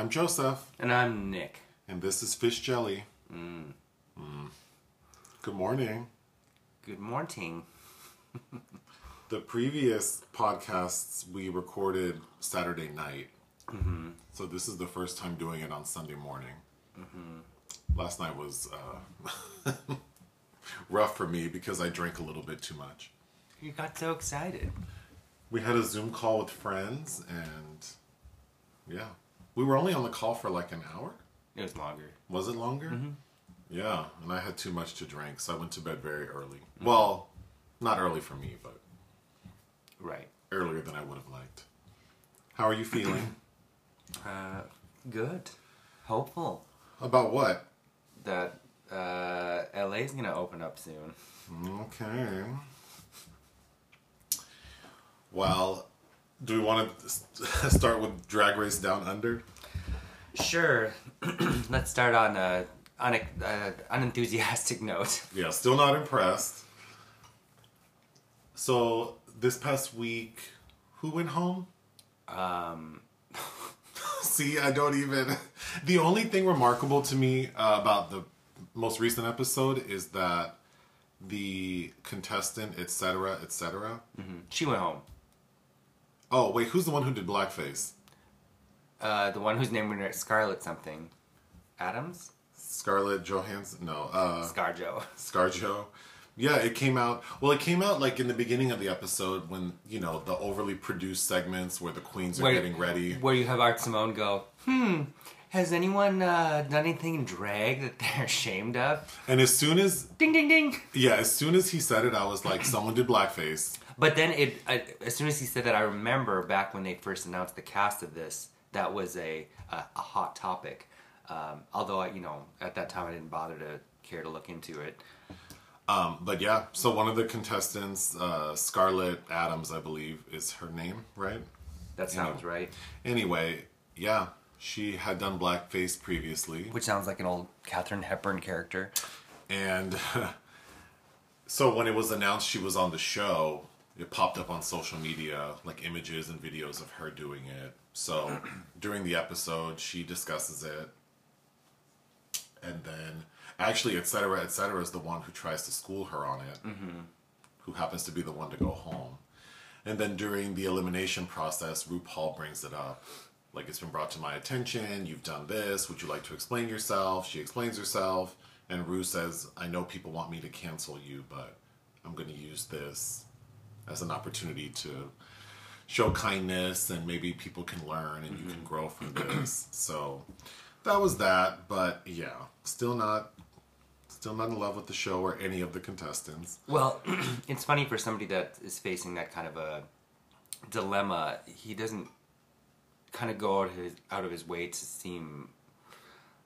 I'm Joseph, And I'm Nick. and this is Fish Jelly. Mm. Good morning. Good morning. The previous podcasts we recorded Saturday night. So this is the first time doing it on Sunday morning. Last night was uh, rough for me because I drank a little bit too much. You got so excited. We had a Zoom call with friends, and yeah, we were only on the call for like an hour. It was longer. Was it longer? Yeah, and I had too much to drink, so I went to bed very early. Well, not early for me, but Right. earlier than I would have liked. How are you feeling? Uh, good. Hopeful About what? that uh, LA's gonna open up soon. Okay. Well, do we want to start with Drag Race Down Under? Sure. Let's start on a on a uh, unenthusiastic note. Yeah, still not impressed. So, this past week, who went home? Um, See, I don't even. The only thing remarkable to me uh, about the most recent episode is that the contestant, etc., etc. she went home. Oh, wait, who's the one who did blackface? Uh, the one whose name was Scarlet something, Adams, Scarlett Johansson? No, uh, ScarJo. ScarJo. Yeah, it came out. Well, it came out like in the beginning of the episode when you know the overly produced segments where the queens are Where- getting ready. Where you have Art Simone go, hmm, has anyone uh, done anything in drag that they're ashamed of? And as soon as Ding, ding, ding. yeah, as soon as he said it, I was like, someone did blackface. But then it, I, as soon as he said that, I remember back when they first announced the cast of this, that was a a, a hot topic. Um, although I, you know, at that time I didn't bother to care to look into it. Um, but yeah, so one of the contestants, uh, Scarlett Adams, I believe, is her name, right? That sounds right. Anyway, yeah, she had done blackface previously, Which sounds like an old Katharine Hepburn character. and so when it was announced she was on the show, it popped up on social media, like images and videos of her doing it. So during the episode, she discusses it, and then actually, etc., etc., is the one who tries to school her on it, mm-hmm. who happens to be the one to go home. And then during the elimination process, RuPaul brings it up. Like, it's been brought to my attention. You've done this. Would you like to explain yourself? She explains herself. And Ru says, I know people want me to cancel you, but I'm going to use this as an opportunity to show kindness and maybe people can learn and you can mm-hmm. grow from this. So that was that. But yeah, still not. Still not in love with the show or any of the contestants. Well, it's funny for somebody that is facing that kind of a dilemma. He doesn't kind of go out of his, out of his way to seem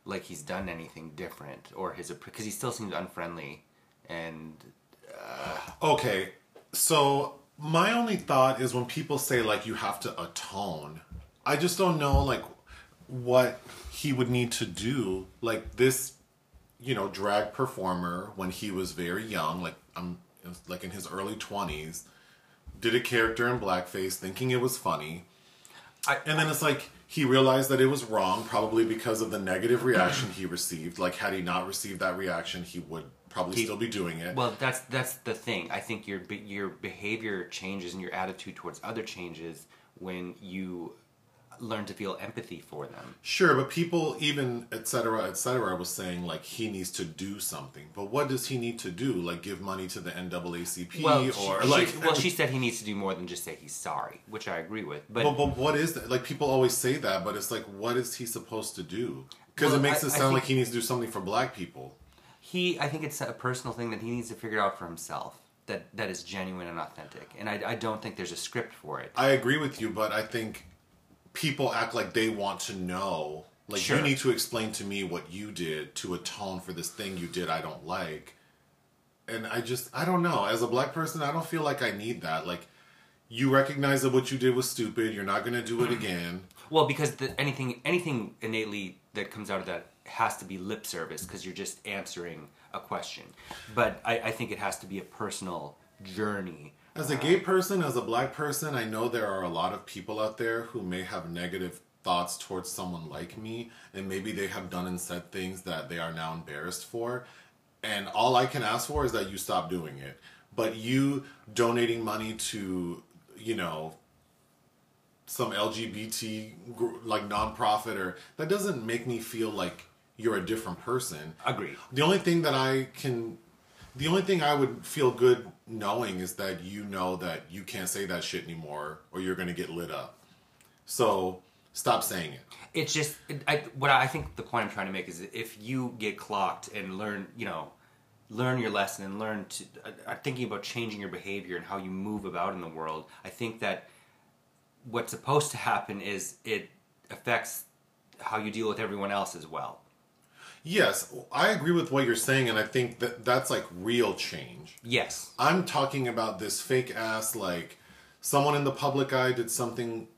like he's done anything different, or his because he still seems unfriendly. And uh, Okay, so my only thought is when people say like you have to atone, I just don't know like what he would need to do. Like this, you know, drag performer when he was very young, like I'm like in his early twenties, did a character in blackface thinking it was funny. I, And then it's like he realized that it was wrong, probably because of the negative reaction he received. Like had he not received that reaction, he would probably He- still be doing it. Well, that's that's the thing. I think your your behavior changes and your attitude towards other changes when you learn to feel empathy for them. Sure, but people, even et cetera, et cetera, was saying like he needs to do something. But what does he need to do? Like give money to the NAACP Well, or she, like? she, well, she said he needs to do more than just say he's sorry, which I agree with. But But, but what is that? Like people always say that, but it's like, what is he supposed to do? Because Well, it makes I- it sound like he needs to do something for black people. He, I think it's a personal thing that he needs to figure out for himself. That that is genuine and authentic, and I, I don't think there's a script for it. I agree with you, but I think people act like they want to know. Like Sure. you need to explain to me what you did to atone for this thing you did I don't like. And I just I don't know. As a black person, I don't feel like I need that. Like you recognize that what you did was stupid. You're not going to do it mm. again. Well, because the, anything anything innately that comes out of that has to be lip service because you're just answering a question. But I, I think it has to be a personal journey. As a gay person, as a black person, I know there are a lot of people out there who may have negative thoughts towards someone like me, and maybe they have done and said things that they are now embarrassed for. And all I can ask for is that you stop doing it. But you donating money to, you know, some LGBT like nonprofit or that doesn't make me feel like you're a different person. Agreed. The only thing that I can, the only thing I would feel good knowing is that you know that you can't say that shit anymore or you're going to get lit up. So stop saying it. It's just it, I, what I think the point I'm trying to make is if you get clocked and learn, you know, learn your lesson and learn to uh, uh, thinking about changing your behavior and how you move about in the world. I think that what's supposed to happen is it affects how you deal with everyone else as well. Yes, I agree with what you're saying, and I think that that's like real change. Yes. I'm talking about this fake ass, like, someone in the public eye did something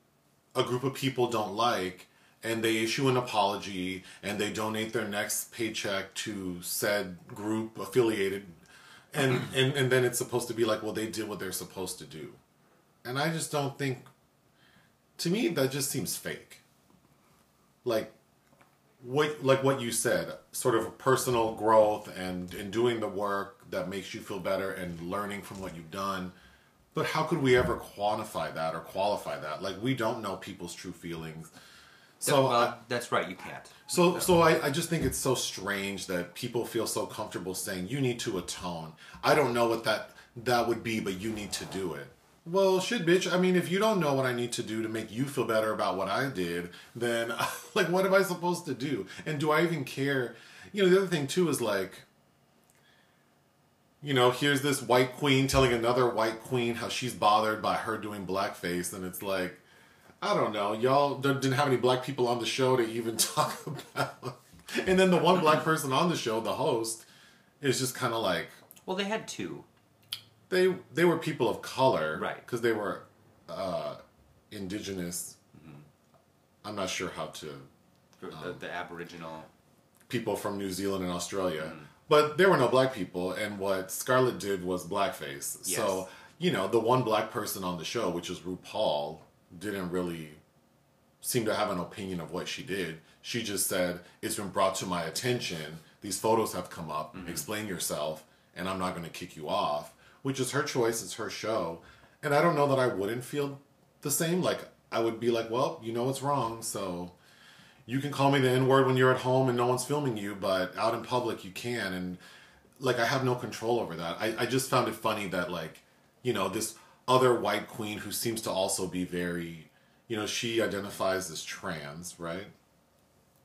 a group of people don't like, and they issue an apology and they donate their next paycheck to said group affiliated. And, and, and then it's supposed to be like, well, they did what they're supposed to do. And I just don't think, to me, that just seems fake. Like, what like what you said, sort of personal growth and and doing the work that makes you feel better and learning from what you've done. But how could we ever quantify that or qualify that? Like we don't know people's true feelings. So well, I, that's right. You can't. so so I, I just think it's so strange that people feel so comfortable saying you need to atone. I don't know what that that would be, but you need to do it. Well, shit, bitch. I mean, if you don't know what I need to do to make you feel better about what I did, then like, what am I supposed to do? And do I even care? You know, the other thing too is like, you know, here's this white queen telling another white queen how she's bothered by her doing blackface, and it's like, I don't know, y'all didn't have any black people on the show to even talk about. And then the one black person on the show, the host, is just kind of like, Well, they had two. They they were people of color, Right. Because they were uh, indigenous. I'm not sure how to The, Um, the, the Aboriginal. people from New Zealand and Australia, but there were no black people. And what Scarlett did was blackface. Yes. So you know, the one black person on the show, which is RuPaul, didn't really seem to have an opinion of what she did. She just said, "It's been brought to my attention. These photos have come up. Explain yourself, and I'm not going to kick you off." Which is her choice. It's her show, and I don't know that I wouldn't feel the same. Like I would be like, "Well, you know it's wrong, so." you can call me the N word when you're at home and no one's filming you, but out in public you can. And like, I have no control over that. I, I just found it funny that, like, you know, this other white queen who seems to also be very, you know, she identifies as trans, right?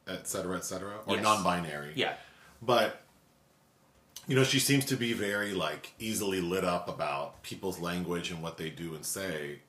Et cetera, et cetera. Or Yes. non binary. Yeah. But, you know, she seems to be very, like, easily lit up about people's language and what they do and say.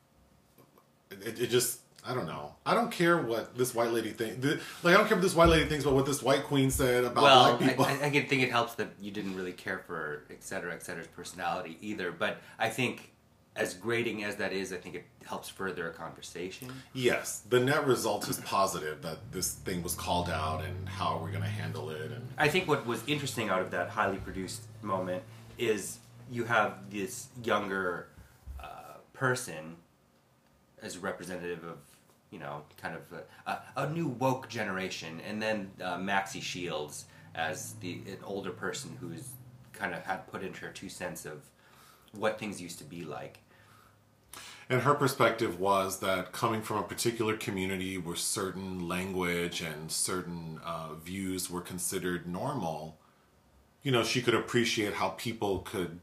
It, it just, I don't know. I don't care what this white lady thinks. Like, I don't care what this white lady thinks about what this white queen said about well, black people. I, I, I can think it helps that you didn't really care for et cetera, et cetera's personality either. But I think, as grating as that is, I think it helps further a conversation. yes, the net result is positive that this thing was called out and how we're we going to handle it. And I think what was interesting out of that highly produced moment is you have this younger uh, person as representative of you know kind of a, a, a new woke generation, and then uh, Maxie Shields as the an older person who's kind of had put into her two cents of what things used to be like. And her perspective was that coming from a particular community where certain language and certain uh, views were considered normal, you know, she could appreciate how people could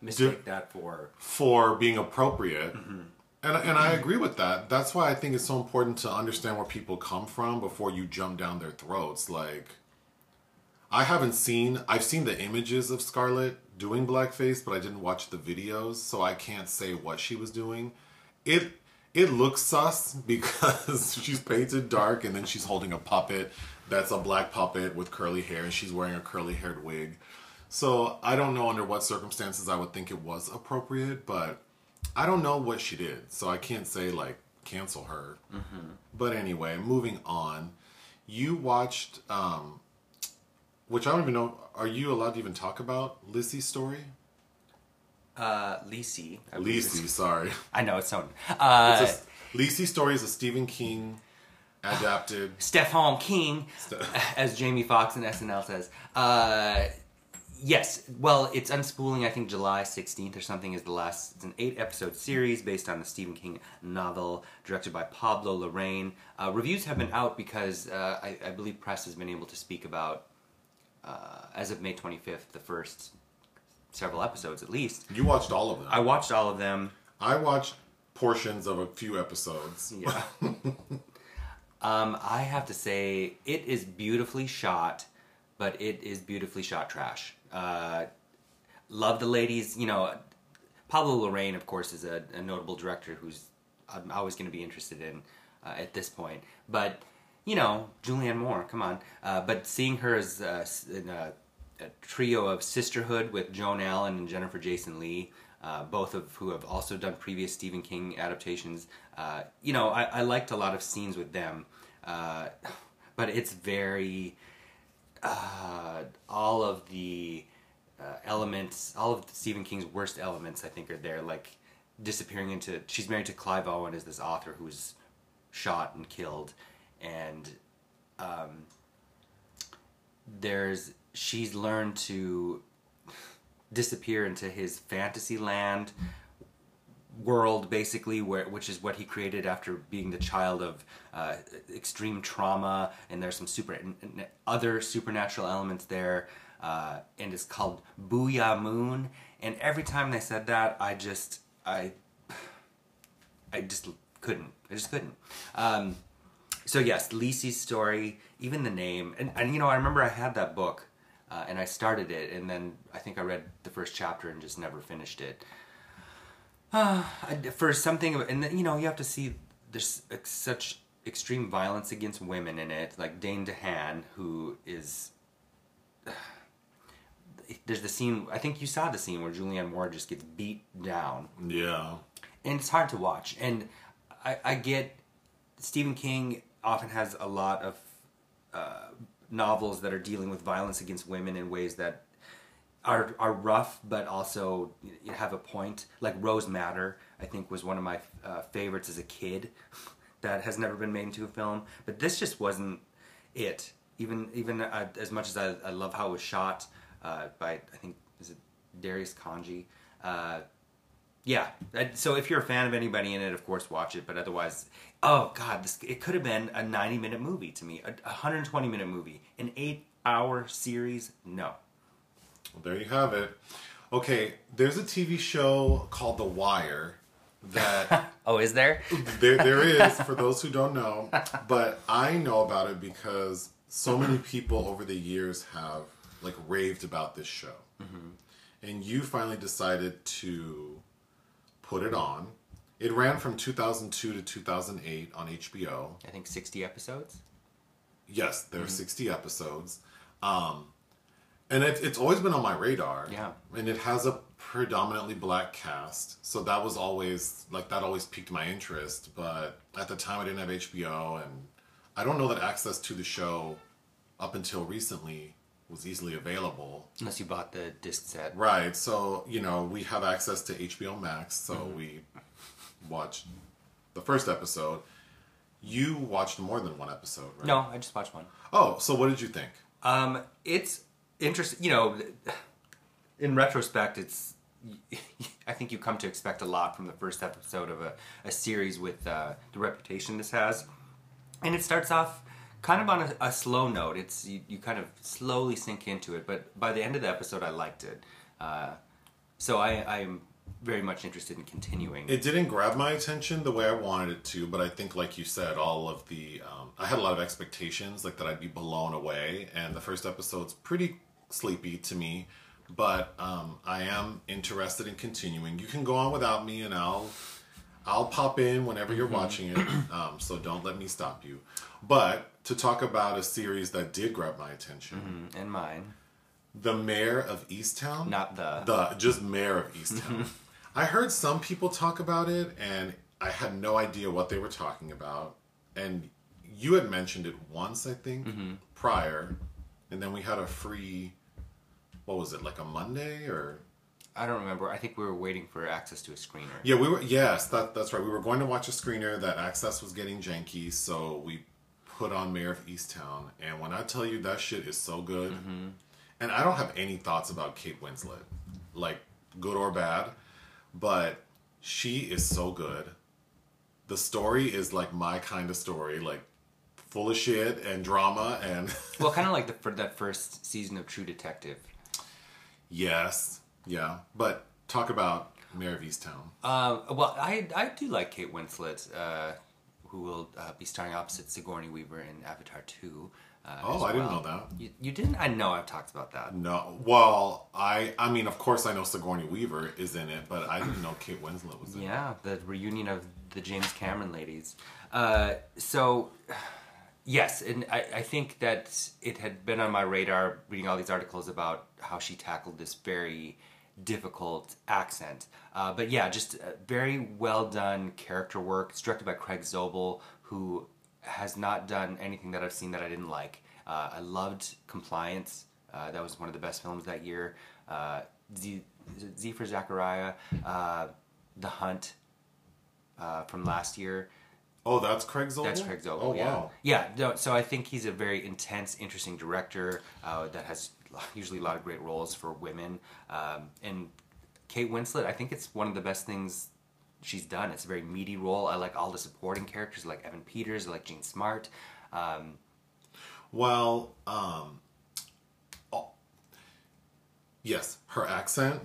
Mistake that for for being appropriate. And, and I agree with that. That's why I think it's so important to understand where people come from before you jump down their throats. Like, I haven't seen, I've seen the images of Scarlett doing blackface, but I didn't watch the videos, so I can't say what she was doing. It it looks sus because she's painted dark and then she's holding a puppet that's a black puppet with curly hair and she's wearing a curly haired wig. So I don't know under what circumstances I would think it was appropriate, but I don't know what she did, so I can't say like cancel her. But anyway, moving on. You watched, um, which I don't even know. Are you allowed to even talk about Lissy's story? uh, Lisi. I believe Lisey, it's- sorry. I know it's so. Uh, It's a, story is a Stephen King adapted. Stefan King, as Jamie Foxx in SNL says. Uh, yes, well, it's unspooling. I think July sixteenth or something is the last. It's an eight-episode series based on the Stephen King novel, directed by Pablo Larraín. Uh, reviews have been out because uh, I, I believe press has been able to speak about, uh, as of May twenty fifth, the first several episodes at least. You watched all of them. I watched all of them. I watched portions of a few episodes. Yeah. um, I have to say, it is beautifully shot, but it is beautifully shot trash. Uh, love the ladies. You know, Pablo Larraín, of course, is a, a notable director who's I'm always going to be interested in uh, at this point. But you know, Julianne Moore, come on. Uh, but seeing her as uh, in a, a, trio of sisterhood with Joan Allen and Jennifer Jason Lee, uh, both of who have also done previous Stephen King adaptations. Uh, you know, I, I, liked a lot of scenes with them, uh, but it's very uh, all of the elements, all of Stephen King's worst elements, I think, are there. Like disappearing into. She's married to Clive Owen, as this author who's shot and killed, and um, there's she's learned to disappear into his fantasy land world basically where which is what he created after being the child of uh, extreme trauma and there's some super other supernatural elements there uh, and it's called Boo'ya Moon. And every time they said that I just I I just couldn't I just couldn't. Um, so yes Lisey's story even the name and, and you know I remember I had that book uh, and I started it, and then I think I read the first chapter and just never finished it. Uh, for something, and then, you know, you have to see there's such extreme violence against women in it, like Dane DeHaan, who is. there's the scene. I think you saw the scene where Julianne Moore just gets beat down. Yeah, and it's hard to watch. And I, I get Stephen King often has a lot of uh, novels that are dealing with violence against women in ways that are are rough but also have a point. Like Rose Madder, I think was one of my uh, favorites as a kid that has never been made into a film. But this just wasn't it. Even even uh, as much as I, I, love how it was shot uh, by I think is it Darius Khondji. Uh, yeah. So if you're a fan of anybody in it, of course, watch it. But otherwise, oh god, this, it could have been a 90 minute movie to me, a 120 minute movie, an eight hour series. No. Well, there you have it. Okay, there's a TV show called The Wire that. oh, is there? there, there is for those who don't know, but I know about it because so many people over the years have like raved about this show, mm-hmm. and you finally decided to put it on. It ran from 2002 to 2008 on HBO. I think 60 episodes. Yes, there are mm-hmm. 60 episodes. Um, and it, it's always been on my radar. Yeah. And it has a predominantly black cast. So that was always, like, that always piqued my interest. But at the time, I didn't have HBO. And I don't know that access to the show up until recently was easily available. Unless you bought the disc set. Right. So, you know, we have access to HBO Max, so mm-hmm. we watched the first episode. You watched more than one episode, right? No, I just watched one. Oh, so what did you think? Um, it's interesting. You know, in retrospect, it's. I think you come to expect a lot from the first episode of a, a series with uh, the reputation this has, and it starts off kind of on a, a slow note. It's you, you, kind of slowly sink into it, but by the end of the episode, I liked it. Uh, so I, I am very much interested in continuing. It didn't grab my attention the way I wanted it to, but I think, like you said, all of the um, I had a lot of expectations, like that I'd be blown away, and the first episode's pretty sleepy to me. But um, I am interested in continuing. You can go on without me, and I'll I'll pop in whenever you're mm-hmm. watching it. Um, so don't let me stop you. But to talk about a series that did grab my attention mm-hmm. and mine. The Mare of Easttown. Not the the just Mare of Easttown. I heard some people talk about it, and I had no idea what they were talking about. And you had mentioned it once, I think, mm-hmm. prior, and then we had a free. What was it like a Monday or? I don't remember. I think we were waiting for access to a screener. Yeah, we were. Yes, that, that's right. We were going to watch a screener. That access was getting janky, so we put on Mare of Easttown, and when I tell you that shit is so good, Mm-hmm. and I don't have any thoughts about Kate Winslet, like good or bad, but she is so good. The story is like my kind of story, like full of shit and drama and Well, kind of like the for that first season of True Detective. yes, yeah. But talk about Mare of Easttown. Um, well, I I do like Kate Winslet, uh, who will uh, be starring opposite Sigourney Weaver in Avatar Two. Uh, Oh, I didn't well. know that. You, you didn't? I know I've talked about that. No, well, I I mean, of course, I know Sigourney Weaver is in it, but I didn't know Kate Winslet was in it. Yeah, the reunion of the James Cameron ladies. Uh, so, yes, and I, I think that it had been on my radar reading all these articles about how she tackled this very difficult accent. Uh, but yeah, just uh, very well done character work. It's directed by Craig Zobel, who has not done anything that I've seen that I didn't like. Uh, I loved Compliance. Uh, that was one of the best films that year. Uh, Z, Z for Zachariah. Uh, the Hunt uh, from last year. Oh, that's Craig Zobel. That's Craig Zobel. Oh, yeah. wow. Yeah. No, so I think he's a very intense, interesting director uh, that has usually a lot of great roles for women. Um, and Kate Winslet, I think it's one of the best things she's done. It's a very meaty role. I like all the supporting characters, I like Evan Peters, I like Jean Smart. Um, Well, um, oh, yes, her accent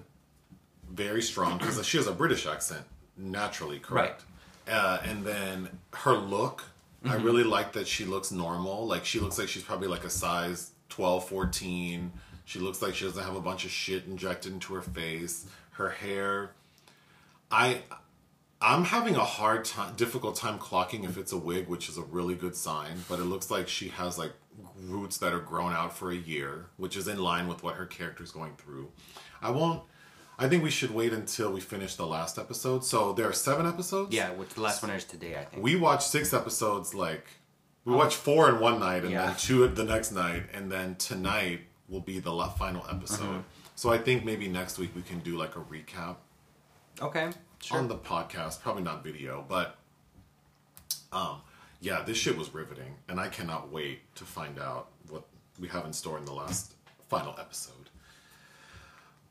very strong because she has a British accent naturally, correct? Uh, and then her look, I Mm-hmm. really like that she looks normal. Like she looks like she's probably like a size 12, 14. She looks like she doesn't have a bunch of shit injected into her face. Her hair, I I'm having a hard time, difficult time clocking if it's a wig, which is a really good sign. But it looks like she has like roots that are grown out for a year, which is in line with what her character's going through. I won't. I think we should wait until we finish the last episode. So there are seven episodes. yeah, which the last one is today, I think. We watched six episodes. Like we watched four in one night, and Yeah. then two the next night, and then tonight will be the final episode. Mm-hmm. So I think maybe next week we can do like a recap okay. Sure. on the podcast, probably not video, but um, yeah, this shit was riveting, and I cannot wait to find out what we have in store in the last final episode.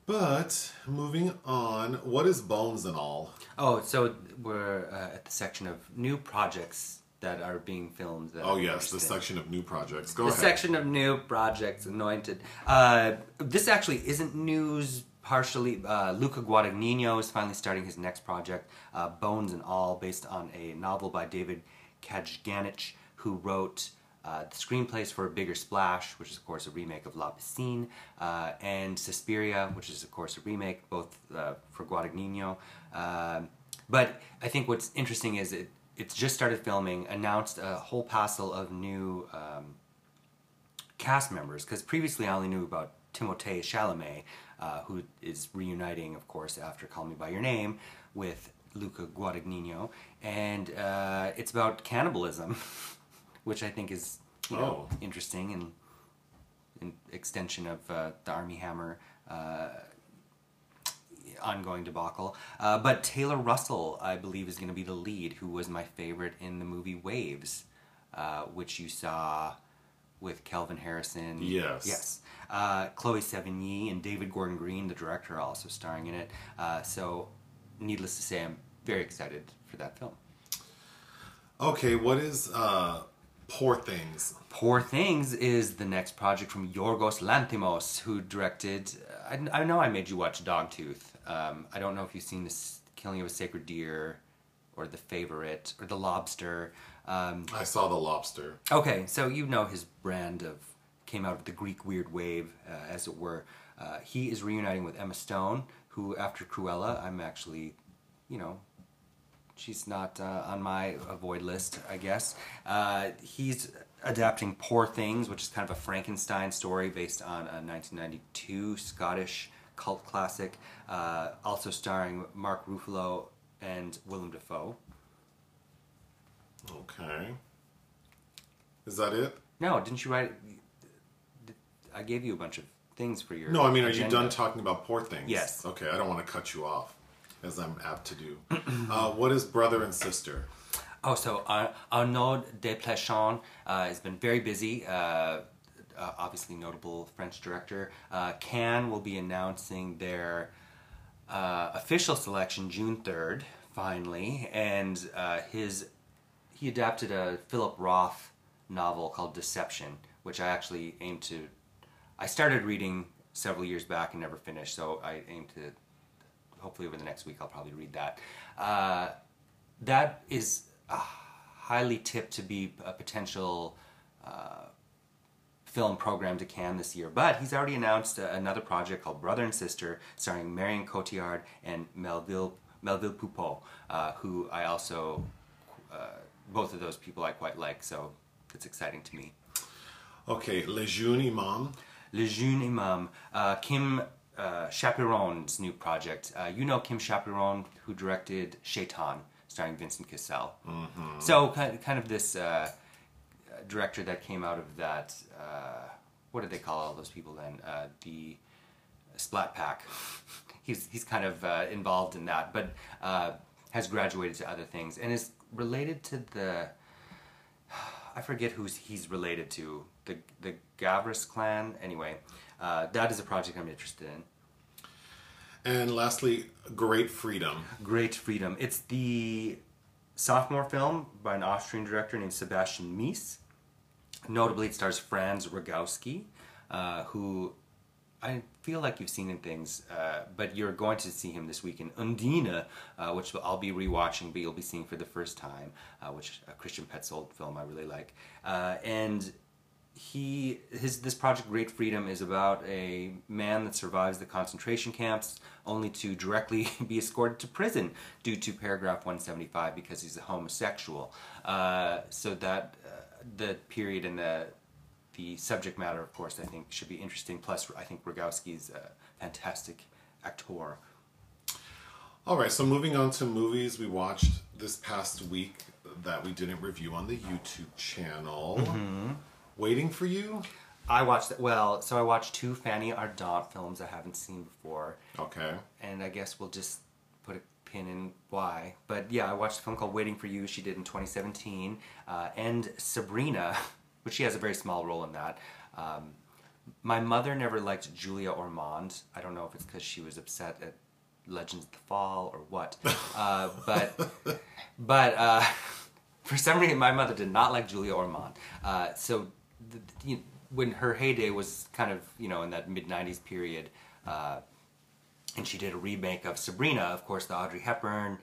But moving on, what is Bones and all? Oh, so we're uh, at the section of new projects that are being filmed. That Oh yes, the section of new projects. Go on. the ahead. section of new projects anointed uh, this actually isn't news partially uh, luca guadagnino is finally starting his next project uh, bones and all based on a novel by david kajganich who wrote uh, the screenplays for a bigger splash which is of course a remake of la piscine uh, and suspiria which is of course a remake both uh, for guadagnino. Um, but i think what's interesting is it it's just started filming announced a whole passel of new um, cast members because previously I only knew about Timothée Chalamet, uh, who is reuniting, of course, after Call Me by Your Name with Luca Guadagnino, and uh, it's about cannibalism, which I think is you know Oh. interesting and an extension of uh, the Armie Hammer. Uh, ongoing debacle. Uh, but Taylor Russell, I believe, is going to be the lead, who was my favorite in the movie Waves, uh, which you saw with Kelvin Harrison. Yes. Yes. Uh, Chloe Sevigny and David Gordon Green, the director, are also starring in it. Uh, so, needless to say, I'm very excited for that film. Okay, what is uh, Poor Things? Poor Things is the next project from Yorgos Lanthimos, who directed. I, I know I made you watch Dogtooth. Um, I don't know if you've seen this Killing of a Sacred Deer, or The Favorite, or The Lobster. Um, I saw The Lobster. okay, so you know his brand of came out of the Greek weird wave, uh, as it were. Uh, he is reuniting with Emma Stone, who after Cruella, I'm actually, you know, she's not uh, on my avoid list, I guess. Uh, he's adapting Poor Things, which is kind of a Frankenstein story based on a 1992 Scottish cult classic, uh, also starring Mark Ruffalo and Willem Dafoe. Okay. Is that it? No, didn't you write? I gave you a bunch of things for your. No, I mean, are you done talking about Poor Things? Yes. Okay, I don't want to cut you off, as I'm apt to do. uh, what is Brother and Sister? Oh, so Ar- Arnaud Desplechin uh, has been very busy. Uh, uh, obviously, notable French director. Uh, Cannes will be announcing their uh, official selection June third, finally, and uh, his he adapted a Philip Roth novel called Deception, which I actually aim to. I started reading several years back and never finished, so I aim to. Hopefully, over the next week, I'll probably read that. Uh, that is highly tipped to be a potential uh, film program to Cannes this year. But he's already announced another project called Brother and Sister, starring Marion Cotillard and Melville Melville Poupaud, uh, who I also uh, both of those people I quite like. So it's exciting to me. Okay, Le Jeune Imam. Le Jeune Imam, uh, Kim uh, Chapiron's new project. Uh, you know Kim Chapiron, who directed Sheitan, starring Vincent Cassel. So kind kind of this uh, director that came out of that. Uh, what did they call all those people then? Uh, the Splat Pack. he's he's kind of uh, involved in that, but uh, has graduated to other things and is related to the. I forget who's he's related to. The the Gavras clan. Anyway, uh, that is a project I'm interested in. And lastly, Great Freedom. Great Freedom. It's the sophomore film by an Austrian director named Sebastian Meise. Notably, it stars Franz Rogowski, uh, who I feel like you've seen in things, uh, but you're going to see him this week in Undine, uh, which I'll be rewatching, but you'll be seeing for the first time, uh, which a Christian Petzold film I really like. Uh, and he his this project Great Freedom is about a man that survives the concentration camps only to directly be escorted to prison due to paragraph 175 because he's a homosexual. Uh, so that uh, the period in the the subject matter, of course, I think should be interesting. Plus, I think Rogowski's a fantastic actor. All right, so moving on to movies we watched this past week that we didn't review on the YouTube channel. Waiting for You? I watched well, so I watched two Fanny Ardant films I haven't seen before. Okay. and I guess we'll just put a pin in why. But yeah, I watched a film called Waiting for You. She did in 2017, uh, and Sabrina, which she has a very small role in that. Um, my mother never liked Julia Ormond. I don't know if it's because she was upset at Legends of the Fall or what. Uh, but but uh, for some reason, my mother did not like Julia Ormond. Uh, so the, you when her heyday was kind of you know in that mid 90s period. Uh, and she did a remake of Sabrina, of course, the Audrey Hepburn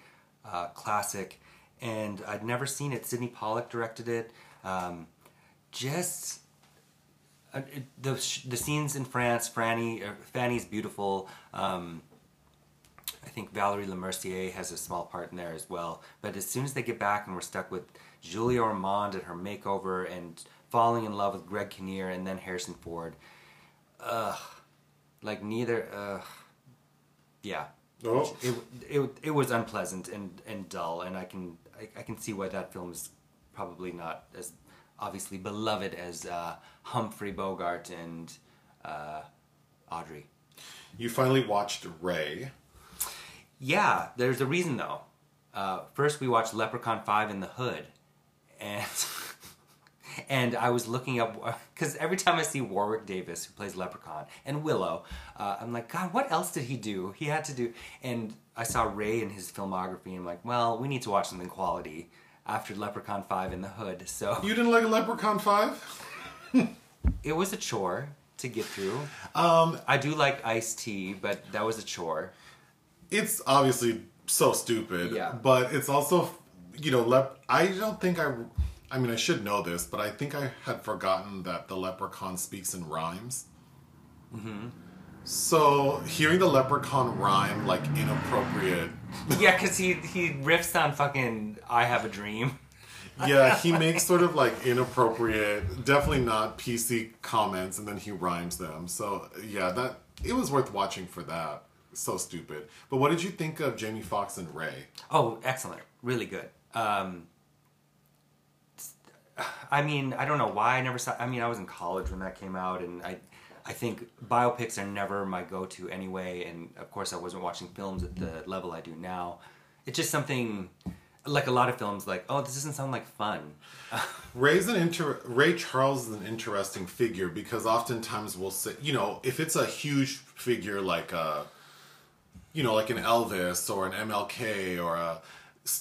uh, classic, and I'd never seen it. Sydney Pollack directed it. Um, just uh, the the scenes in France, Franny, uh, Fanny's beautiful. Um, I think Valerie Lemercier has a small part in there as well. But as soon as they get back and we're stuck with Julia Ormond and her makeover and falling in love with Greg Kinnear and then Harrison Ford, ugh, like neither, ugh, yeah, Oh. it, it, it was unpleasant and, and dull, and I can I, I can see why that film is probably not as obviously beloved as uh, Humphrey Bogart and uh, Audrey. You finally watched Ray. Yeah, there's a reason though. Uh, first, we watched Leprechaun Five in the Hood, and and I was looking up because every time I see Warwick Davis who plays Leprechaun and Willow, uh, I'm like, God, what else did he do? He had to do. And I saw Ray in his filmography, and I'm like, well, we need to watch something quality after Leprechaun Five in the Hood. So You didn't like Leprechaun 5? it was a chore to get through. Um, I do like iced tea, but that was a chore. It's obviously so stupid. Yeah. But it's also, you know, lep- I don't think I. I mean, I should know this, but I think I had forgotten that the leprechaun speaks in rhymes. Mm-hmm. So hearing the leprechaun rhyme like inappropriate, Yeah, because he he riffs on fucking "I Have a Dream." yeah, he makes sort of like inappropriate, definitely not PC comments, and then he rhymes them. So yeah, that it was worth watching for that. So stupid. But what did you think of Jamie Foxx and Ray? Oh, excellent. Really good. Um, I mean, I don't know why I never saw. I mean, I was in college when that came out, and I, I think biopics are never my go-to anyway. And of course, I wasn't watching films at the level I do now. It's just something like a lot of films, like oh, this doesn't sound like fun. Ray's an inter- Ray Charles is an interesting figure because oftentimes we'll say, you know, if it's a huge figure like a, you know, like an Elvis or an MLK or a,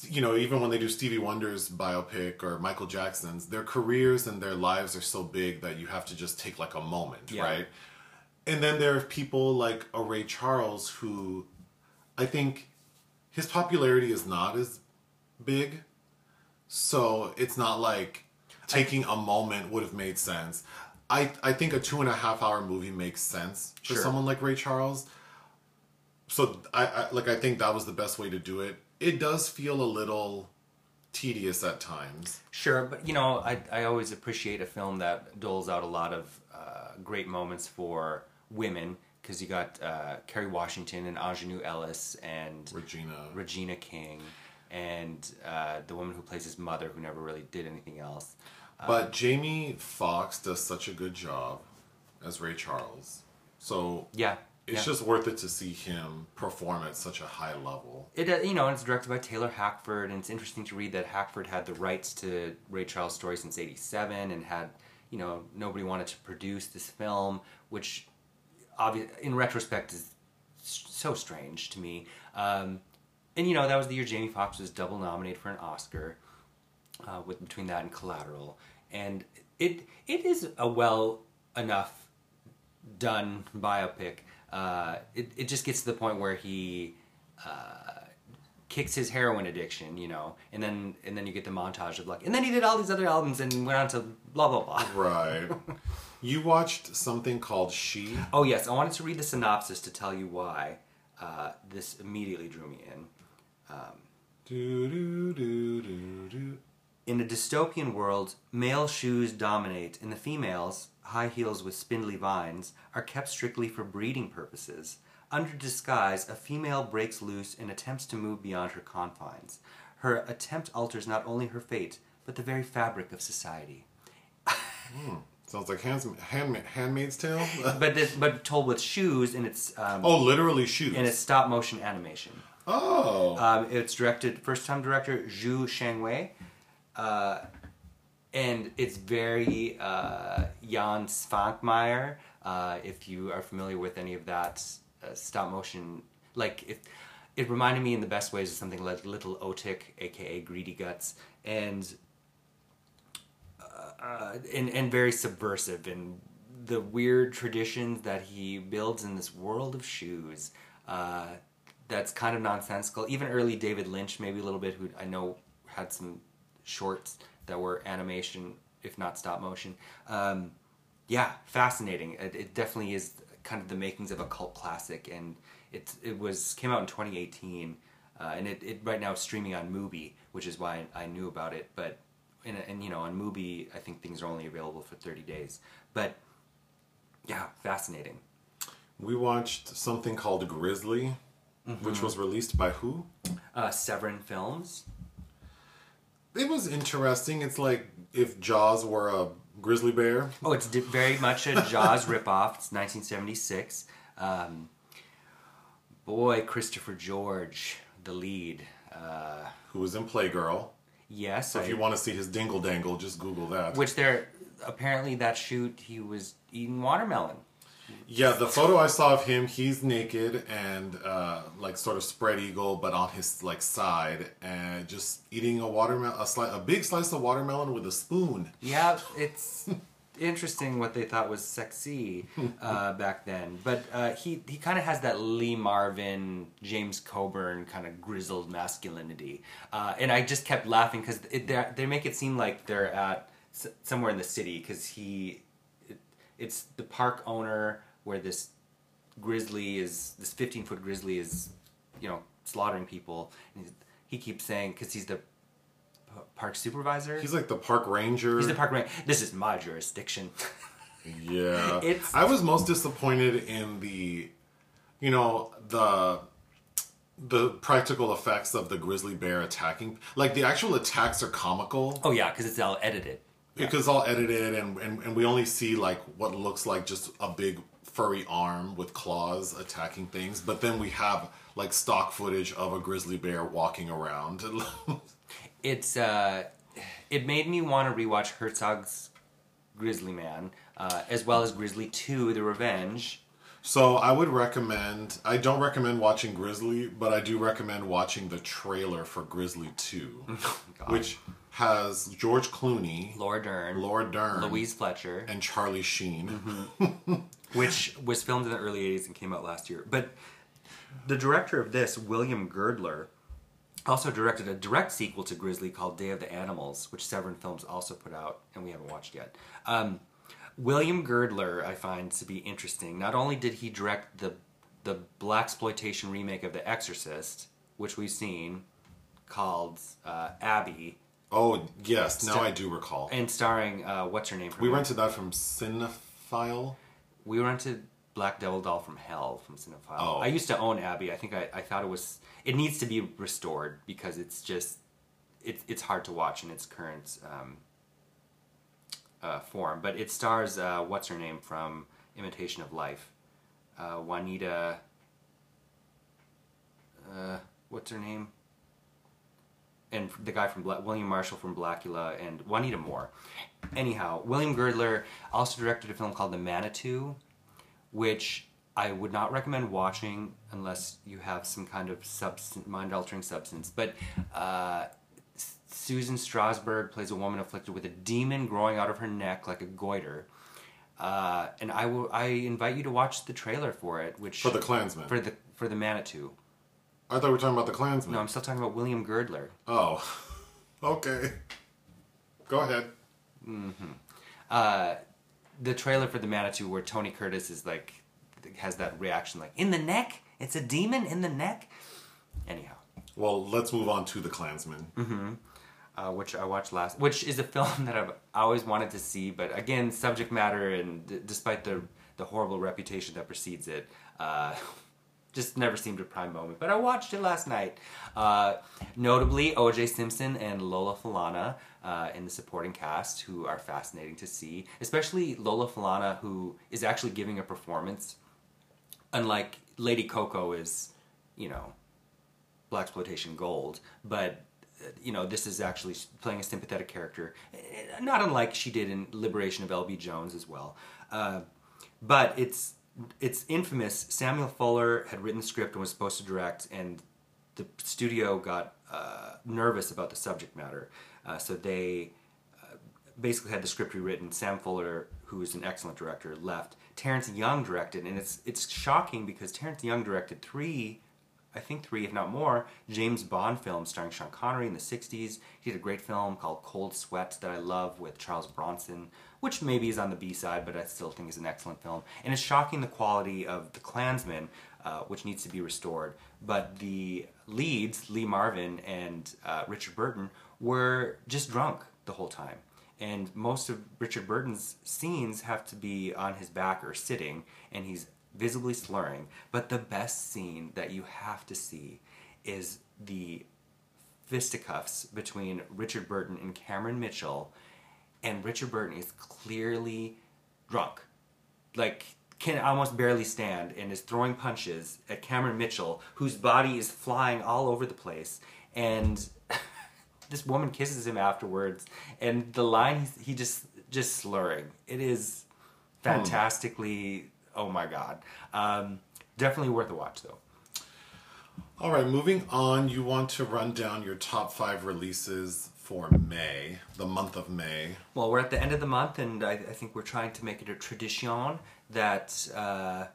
you know, even when they do Stevie Wonder's biopic or Michael Jackson's, their careers and their lives are so big that you have to just take like a moment, Yeah. right? And then there are people like a Ray Charles who, I think, his popularity is not as big, so it's not like taking a moment would have made sense. I I think a two and a half hour movie makes sense for Sure. someone like Ray Charles. So I, I like I think that was the best way to do it. It does feel a little tedious at times. Sure, but you know, I I always appreciate a film that doles out a lot of uh, great moments for women because you got uh, Kerry Washington and Aunjanue Ellis and Regina. Regina King and uh, the woman who plays his mother who never really did anything else. But Jamie Foxx does such a good job as Ray Charles. So Yeah, it's yeah. just worth it to see him perform at such a high level. It uh, you know and it's directed by Taylor Hackford, and it's interesting to read that Hackford had the rights to Ray Charles' story since '87, and had you know nobody wanted to produce this film, which obvi- in retrospect is so strange to me. Um, and you know that was the year Jamie Foxx was double nominated for an Oscar, uh, with between that and Collateral, and it it is a well enough done biopic. Uh, it it just gets to the point where he uh, kicks his heroin addiction, you know, and then and then you get the montage of like, and then he did all these other albums and went on to blah blah blah. Right. you watched something called She. Oh yes, I wanted to read the synopsis to tell you why uh, this immediately drew me in. Do, do, do, do, do. In a dystopian world, male shoes dominate, and the females, high heels with spindly vines, are kept strictly for breeding purposes. Under disguise, a female breaks loose and attempts to move beyond her confines. Her attempt alters not only her fate, but the very fabric of society. Sounds like hands, hand, Handmaid's Tale. But this, but told with shoes, and it's um, oh, literally shoes. and it's stop motion animation. oh. Um, it's directed first time director Zhu Shangwei, uh, and it's very uh, Jan Svankmajer. Uh, if you are familiar with any of that uh, stop motion, like if it reminded me in the best ways of something like Little Otik, aka Greedy Guts, and uh, and and very subversive and the weird traditions that he builds in this world of shoes. Uh, that's kind of nonsensical. Even early David Lynch, maybe a little bit, who I know had some shorts that were animation, if not stop motion. Um, yeah, fascinating. It, it definitely is kind of the makings of a cult classic, and it it was came out in 2018, uh, and it, it right now is streaming on Mubi, which is why I knew about it. But and, and you know on Mubi, I think things are only available for 30 days. But yeah, fascinating. we watched something called Grizzly, Mm-hmm. which was released by who? Uh, Severin Films. It was interesting. It's like if Jaws were a grizzly bear. Oh, it's very much a Jaws ripoff. It's 1976. Um, boy, Christopher George, the lead. Uh, Who was in Playgirl. yes, So I- if you want to see his dingle dangle, just Google that. which there apparently that shoot he was eating watermelon. Yeah, the photo I saw of him, he's naked and uh, like sort of spread eagle, but on his like side, and just eating a watermelon, a, sli- a big slice of watermelon with a spoon. Yeah, it's interesting what they thought was sexy uh, back then. But uh, he he kind of has that Lee Marvin, James Coburn kind of grizzled masculinity, uh, and I just kept laughing because they they make it seem like they're at s- somewhere in the city because he it's the park owner where this grizzly is this 15 foot grizzly is you know slaughtering people and he, he keeps saying because he's the park supervisor He's like the park ranger. He's the park ranger. This is my jurisdiction. Yeah. It's- I was most disappointed in the you know, the the practical effects of the grizzly bear attacking like the actual attacks are comical oh yeah, because it's all edited. Because it's all edited and, and and we only see like what looks like just a big furry arm with claws attacking things but then we have like stock footage of a grizzly bear walking around it's uh, it made me want to rewatch Herzog's Grizzly Man, uh, as well as Grizzly Two: The Revenge. So I would recommend. I don't recommend watching Grizzly, but I do recommend watching the trailer for Grizzly Two, which has George Clooney, Laura Dern, Laura Dern, Louise Fletcher, and Charlie Sheen. which was filmed in the early 80s and came out last year. But the director of this, William Girdler, also directed a direct sequel to Grizzly called Day of the Animals, which Severin Films also put out, and we haven't watched yet. Um, William Girdler, I find to be interesting. Not only did he direct the the black exploitation remake of The Exorcist, which we've seen, called uh, Abby, Oh yes, now Star- I do recall. and starring uh, what's her name? From We rented that from Cinephile. We rented Black Devil Doll from Hell from Cinephile. Oh. I used to own Abby. I think I, I thought it was. It needs to be restored because it's just. It's it's hard to watch in its current um, uh, form. But it stars uh, what's her name from Imitation of Life, uh, Juanita. Uh, what's her name? And the guy from Bla- William Marshall from Blackula and Juanita Moore. Anyhow, William Girdler also directed a film called The Manitou, which I would not recommend watching unless you have some kind of substance, mind-altering substance. But uh, Susan Strasberg plays a woman afflicted with a demon growing out of her neck like a goiter. Uh, and I will. I invite you to watch the trailer for it, which For the Klansman. for the for the Manitou. I thought we were talking about the Klansman. No, I'm still talking about William Girdler. Oh, okay. Go ahead. Uh, the trailer for the Manitou, where Tony Curtis is like has that reaction, like in the neck. It's a demon in the neck. Anyhow, Well, let's move on to the Klansman. uh, which I watched last, which is a film that I've always wanted to see, but again, subject matter and d- despite the the horrible reputation that precedes it, uh, just never seemed a prime moment. But I watched it last night. Uh, notably, O.J. Simpson and Lola Falana uh, in the supporting cast, who are fascinating to see. Especially Lola Falana, who is actually giving a performance, unlike Lady Cocoa is, you know, black exploitation gold, but you know this is actually playing a sympathetic character, eh, not unlike she did in Liberation of L.B. Jones as well. Uh, but it's it's infamous. Samuel Fuller had written the script and was supposed to direct, and the studio got uh, nervous about the subject matter, uh, so they uh, basically had the script rewritten. Sam Fuller, who is an excellent director, left. Terrence Young directed, and it's it's shocking because Terrence Young directed three, I think three, if not more, James Bond films starring Sean Connery in the '60s. He did a great film called Cold Sweat that I love with Charles Bronson, which maybe is on the B side, but I still think is an excellent film. And it's shocking the quality of The Klansman, uh, which needs to be restored. But the leads, Lee Marvin and uh, Richard Burton, were just drunk the whole time. And most of Richard Burton's scenes have to be on his back or sitting, and he's visibly slurring. But the best scene that you have to see is the fisticuffs between Richard Burton and Cameron Mitchell, and Richard Burton is clearly drunk. Like, can almost barely stand and is throwing punches at Cameron Mitchell, whose body is flying all over the place. And this woman kisses him afterwards, and the line he just just slurring. It is hmm. fantastically. Oh my god! Um, definitely worth a watch though. All right, moving on. You want to run down your top five releases for May, the month of May. Well, we're at the end of the month, and I, I think we're trying to make it a tradition that uh,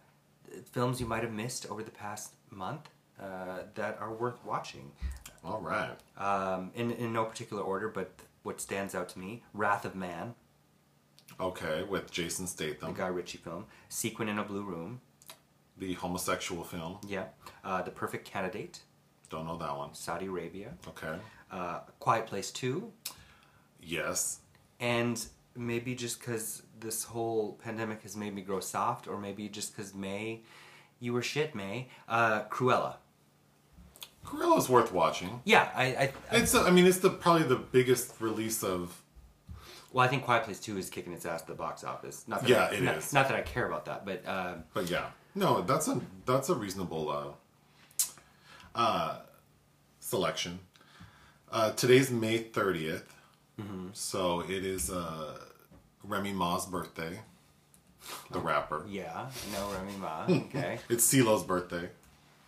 films you might have missed over the past month uh, that are worth watching. All right. Um, in, in no particular order, but what stands out to me Wrath of Man, Okay, with Jason Statham. the Guy Ritchie film, Sequin in a Blue Room, the homosexual film. yeah, uh, The Perfect Candidate, Don't know that one. Saudi Arabia, Okay. uh, Quiet Place 2, Yes. and maybe just because this whole pandemic has made me grow soft, or maybe just because May, you were shit, May, uh, Cruella. Cruella's worth watching. Yeah, I, I, I It's. I mean, it's the probably the biggest release of. Well, I think Quiet Place Two is kicking its ass at the box office. Not that Yeah, I, it not, is. Not that I care about that, but um, But yeah, no, that's a that's a reasonable uh, uh, selection. Uh, today's May 30th. So it is uh, Remy Ma's birthday, the rapper. Yeah, no Remy Ma. Okay. It's CeeLo's birthday.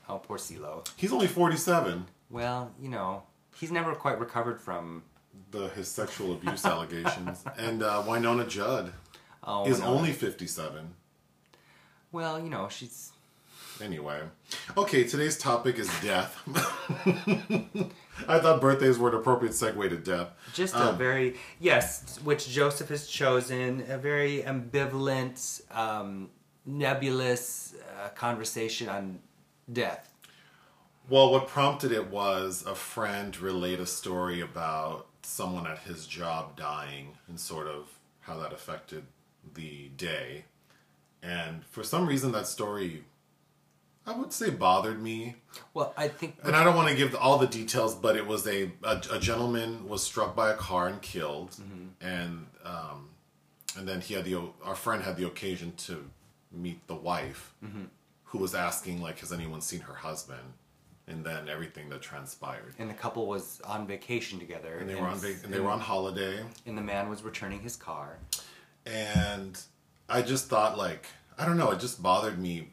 oh, poor CeeLo. He's only 47. Well, you know, he's never quite recovered from. The his sexual abuse allegations. And uh, Wynonna Judd Oh, is only 57. Well, you know, she's. Anyway, okay, today's topic is death. I thought birthdays were an appropriate segue to death. Just a Um, very yes, which Joseph has chosen a very ambivalent, um, nebulous uh, conversation on death. Well, what prompted it was a friend relate a story about someone at his job dying and sort of how that affected the day. And for some reason, that story, I would say, bothered me. Well, I think And I don't want to give all the details, but it was a a, a gentleman was struck by a car and killed, and um, and then he had the our friend had the occasion to meet the wife, who was asking like, has anyone seen her husband? And then everything that transpired, and the couple was on vacation together, and they were on vac- and they were on holiday, and the man was returning his car. and I just thought like I don't know, it just bothered me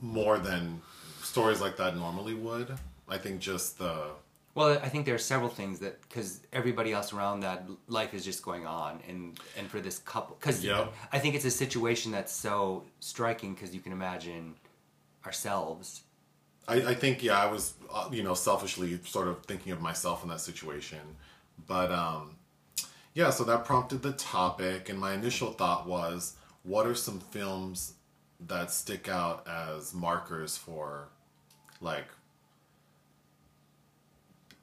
more than stories like that normally would. I think just the Well, I think there are several things that because everybody else around that life is just going on, and and for this couple, because Yep. I think it's a situation that's so striking because you can imagine ourselves. I, I think yeah, I was uh, you know selfishly sort of thinking of myself in that situation, but um, yeah. So that prompted the topic, and my initial thought was, what are some films that stick out as markers for, like,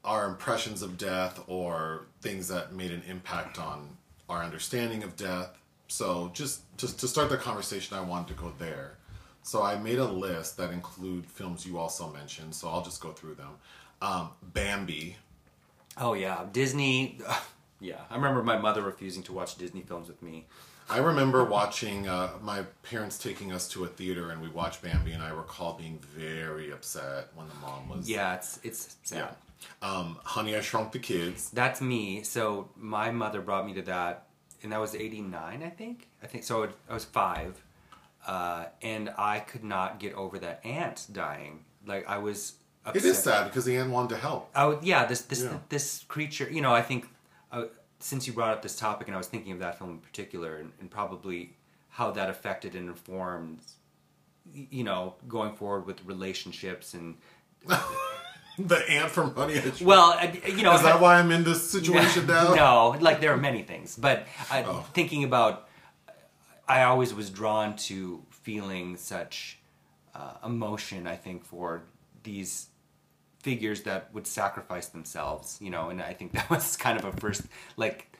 our impressions of death or things that made an impact on our understanding of death. So just just to start the conversation, I wanted to go there. So I made a list that include films you also mentioned. So I'll just go through them. Um, Bambi. Oh yeah, Disney. yeah, I remember my mother refusing to watch Disney films with me. I remember watching uh, my parents taking us to a theater and we watched Bambi, and I recall being very upset when the mom was Yeah, it's it's sad. yeah. Um, Honey, I Shrunk the Kids. That's me. So my mother brought me to that, and that was '89, I think. I think so. I was five, uh, and I could not get over that aunt dying. Like I was. Upset. It is sad because the aunt wanted to help. Oh yeah, this this Yeah. this creature. You know, I think uh, since you brought up this topic, and I was thinking of that film in particular, and, and probably how that affected and informed, you know, going forward with relationships and The aunt from Honey, I well, I- you know, is that why I'm in this situation now? no, like there are many things, but I, Oh. thinking about, I always was drawn to feeling such uh, emotion. I think for these figures that would sacrifice themselves, you know, and I think that was kind of a first like.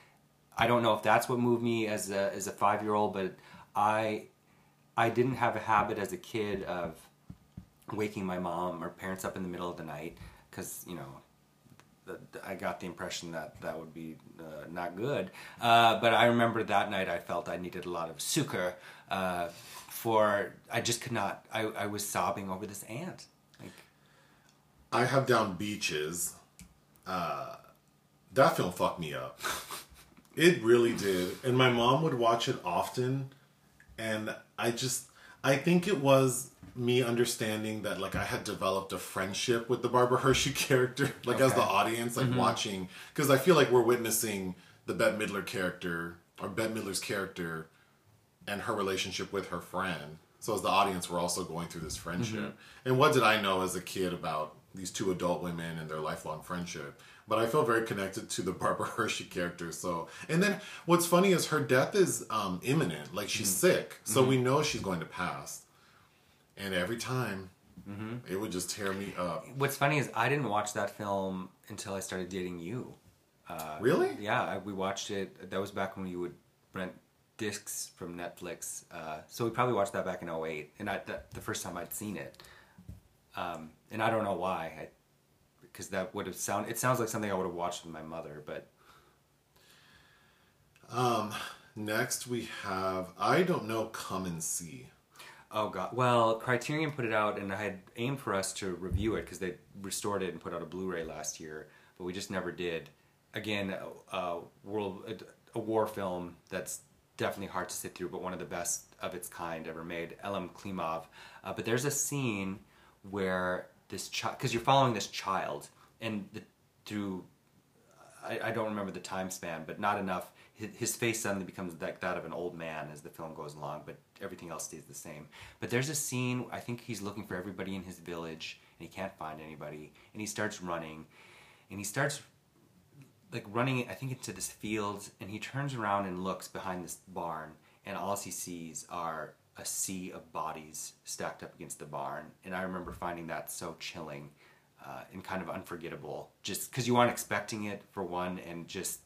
I don't know if that's what moved me as a as a five year old, but I I didn't have a habit as a kid of waking my mom or parents up in the middle of the night because you know I got the impression that that would be uh, not good. Uh, but I remember that night I felt I needed a lot of sucre uh, for I just could not. I, I was sobbing over this ant. Like I have down beaches. Uh, that film fucked me up. It really did. And my mom would watch it often. And I just, I think it was me understanding that like I had developed a friendship with the Barbara Hershey character, like as the audience, like mm-hmm. watching, because I feel like we're witnessing the Bette Midler character or Bette Midler's character and her relationship with her friend. So as the audience, we're also going through this friendship. Mm-hmm. And what did I know as a kid about these two adult women and their lifelong friendship? But I feel very connected to the Barbara Hershey character. So, and then what's funny is her death is um, imminent. Like she's sick, so we know she's going to pass. And every time, it would just tear me up. what's funny is I didn't watch that film until I started dating you. really? Yeah, I, we watched it. That was back when you would rent discs from Netflix. Uh, so we probably watched that back in 08. And I, that, the first time I'd seen it. Um, and I don't know why. I, because that would have sound. It sounds like something I would have watched with my mother, but Um, Next, we have I don't know. Come and see. oh god. Well, Criterion put it out, and I had aimed for us to review it because they restored it and put out a Blu-ray last year. but we just never did. Again, a, a world a, a war film that's definitely hard to sit through, but one of the best of its kind ever made. Elem Klimov. Uh, but there's a scene where this child, because you're following this child, and the, through, I, I, don't remember the time span, but not enough. His, his, face suddenly becomes like that of an old man as the film goes along, but everything else stays the same. But there's a scene, I think he's looking for everybody in his village, and he can't find anybody, and he starts running, and he starts like running I think into this field and he turns around and looks behind this barn and all he sees are a sea of bodies stacked up against the barn. And I remember finding that so chilling uh, and kind of unforgettable, just because you aren't expecting it for one, and just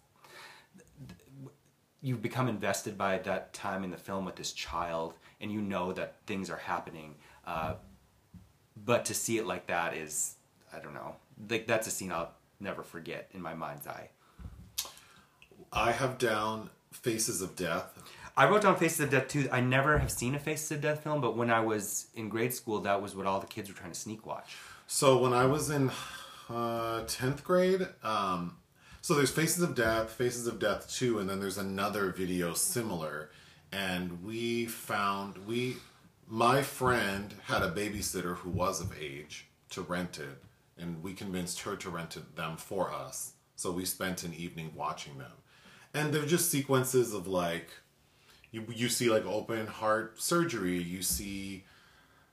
you become invested by that time in the film with this child, and you know that things are happening. Uh, but to see it like that is, I don't know, like that's a scene I'll never forget in my mind's eye. I have down Faces of Death. I wrote down Faces of Death too. I never have seen a Faces of Death film, but when I was in grade school, that was what all the kids were trying to sneak watch. So when I was in uh, tenth grade, um, so there's Faces of Death, Faces of Death two, and then there's another video similar, and we found we my friend had a babysitter who was of age to rent it, and we convinced her to rent it, them for us. So we spent an evening watching them, and they're just sequences of like you you see like open heart surgery, you see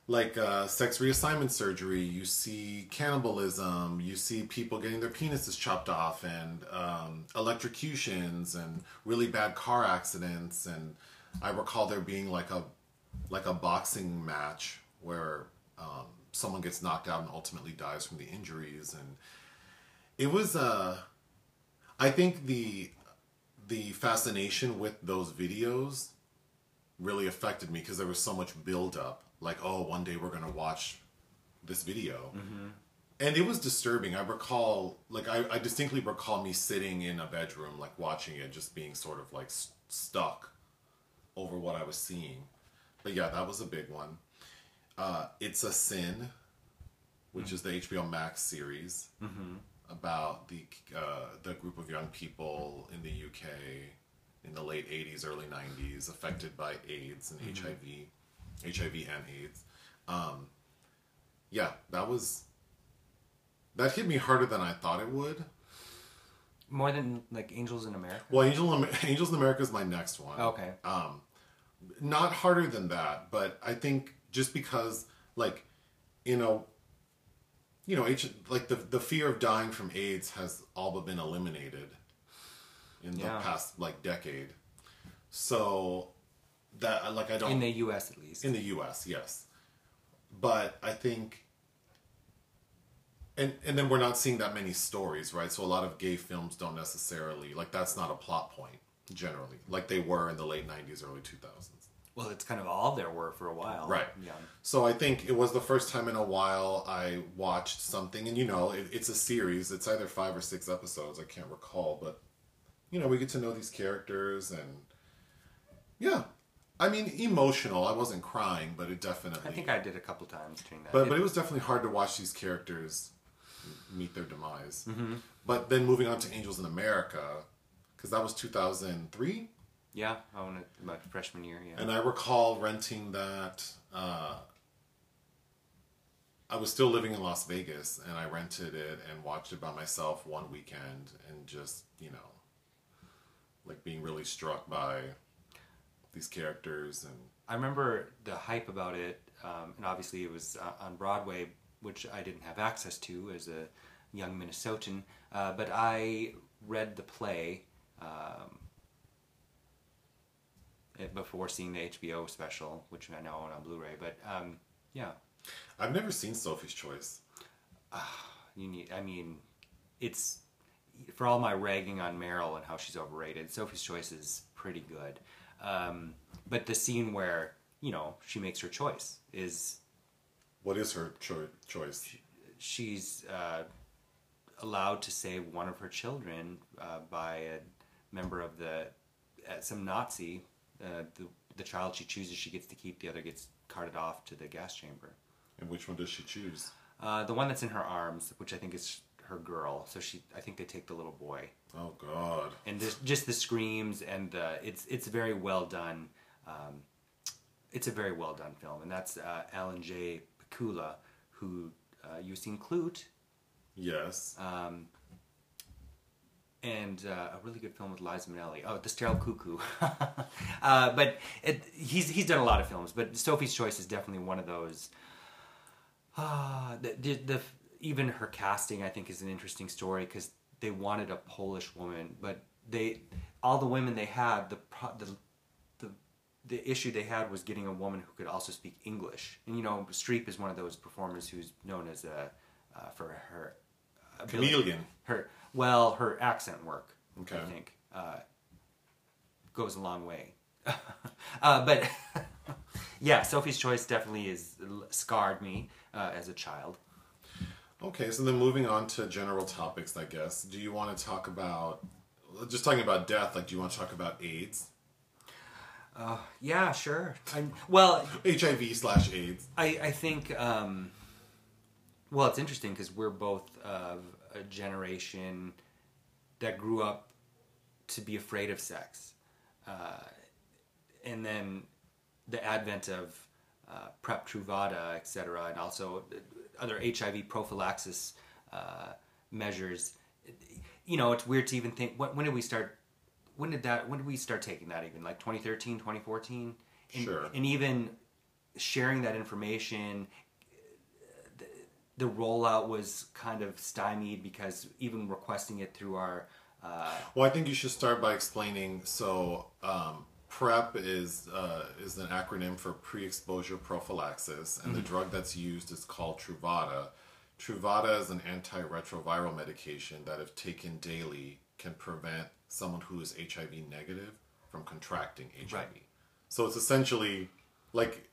like uh, sex reassignment surgery, you see cannibalism, you see people getting their penises chopped off, and um, electrocutions, and really bad car accidents. And I recall there being like a like a boxing match where um, someone gets knocked out and ultimately dies from the injuries, and it was. Uh, I think the the fascination with those videos really affected me because there was so much build up. Like, oh, one day we're gonna watch this video, mm-hmm. and it was disturbing. I recall, like, I, I, distinctly recall me sitting in a bedroom, like, watching it, just being sort of like st- stuck over what I was seeing. But yeah, that was a big one. Uh, it's a sin, which mm-hmm. is the HBO Max series. Mm-hmm about the uh, the group of young people in the UK in the late 80s, early 90s, affected by AIDS and mm-hmm. HIV, HIV and AIDS. Um, yeah, that was that hit me harder than I thought it would. More than like Angels in America. Well, Angel Angels in America is my next one. Okay. Um, not harder than that, but I think just because like, you know, you know, H, like the the fear of dying from AIDS has all but been eliminated in the yeah. past like decade. So that like I don't in the U.S. at least in the U.S. Yes, but I think. And, and then we're not seeing that many stories, right? So a lot of gay films don't necessarily like that's not a plot point generally, like they were in the late '90s, early 2000s. Well, it's kind of all there were for a while. Right. Yeah. So I think it was the first time in a while I watched something, and you know, it, it's a series. It's either five or six episodes. I can't recall, but you know, we get to know these characters, and yeah. I mean, emotional. I wasn't crying, but it definitely. I think I did a couple times during that. But it, but it was definitely hard to watch these characters meet their demise. Mm-hmm. But then moving on to Angels in America, because that was two thousand three. Yeah, I went my freshman year. Yeah, and I recall renting that. Uh, I was still living in Las Vegas, and I rented it and watched it by myself one weekend, and just you know, like being really struck by these characters and. I remember the hype about it, um, and obviously it was uh, on Broadway, which I didn't have access to as a young Minnesotan. Uh, but I read the play. Um, before seeing the HBO special, which I now own on Blu-ray. But um, yeah, I've never seen Sophie's Choice. Uh, you need. I mean, it's for all my ragging on Meryl and how she's overrated. Sophie's Choice is pretty good, um, but the scene where you know she makes her choice is. What is her cho- choice? She, she's uh, allowed to save one of her children uh, by a member of the uh, some Nazi uh, the the child she chooses she gets to keep. The other gets carted off to the gas chamber. And which one does she choose? Uh, the one that's in her arms, which I think is her girl. So she, I think they take the little boy, Oh God. and this, just the screams and the it's it's very well done. Um, it's a very well done film, and that's uh, Alan J. Pakula, who uh, you've seen Klute, Yes. um, and uh, a really good film with Liza Minnelli. Oh, The Sterile Cuckoo. uh, but it, he's he's done a lot of films, but Sophie's Choice is definitely one of those. Uh, the, the, the even her casting, I think, is an interesting story because they wanted a Polish woman, but they all the women they had the pro, the the the issue they had was getting a woman who could also speak English. And you know, Streep is one of those performers who's known as a uh, for her ability- Chameleon. her well her accent work Okay. i think uh, goes a long way uh, but yeah sophie's choice definitely is scarred me uh, as a child Okay, so then moving on to general topics, I guess. Do you want to talk about just talking about death? Like, do you want to talk about AIDS, yeah sure I'm, well HIV slash AIDS? I, I think um, well it's interesting because we're both of a generation that grew up to be afraid of sex. Uh, and then the advent of uh, prep truvada etc and also other hiv prophylaxis uh, measures. You know it's weird to even think when, when did we start when did that when did we start taking that even? Like 2013 2014 and, Sure. and even sharing that information the rollout was kind of stymied because even requesting it through our uh, Well, I think you should start by explaining. So, um, PrEP is uh, is an acronym for pre-exposure prophylaxis, and the drug that's used is called Truvada. Truvada is an antiretroviral medication that, if taken daily, can prevent someone who is HIV negative from contracting HIV. Right. So it's essentially like,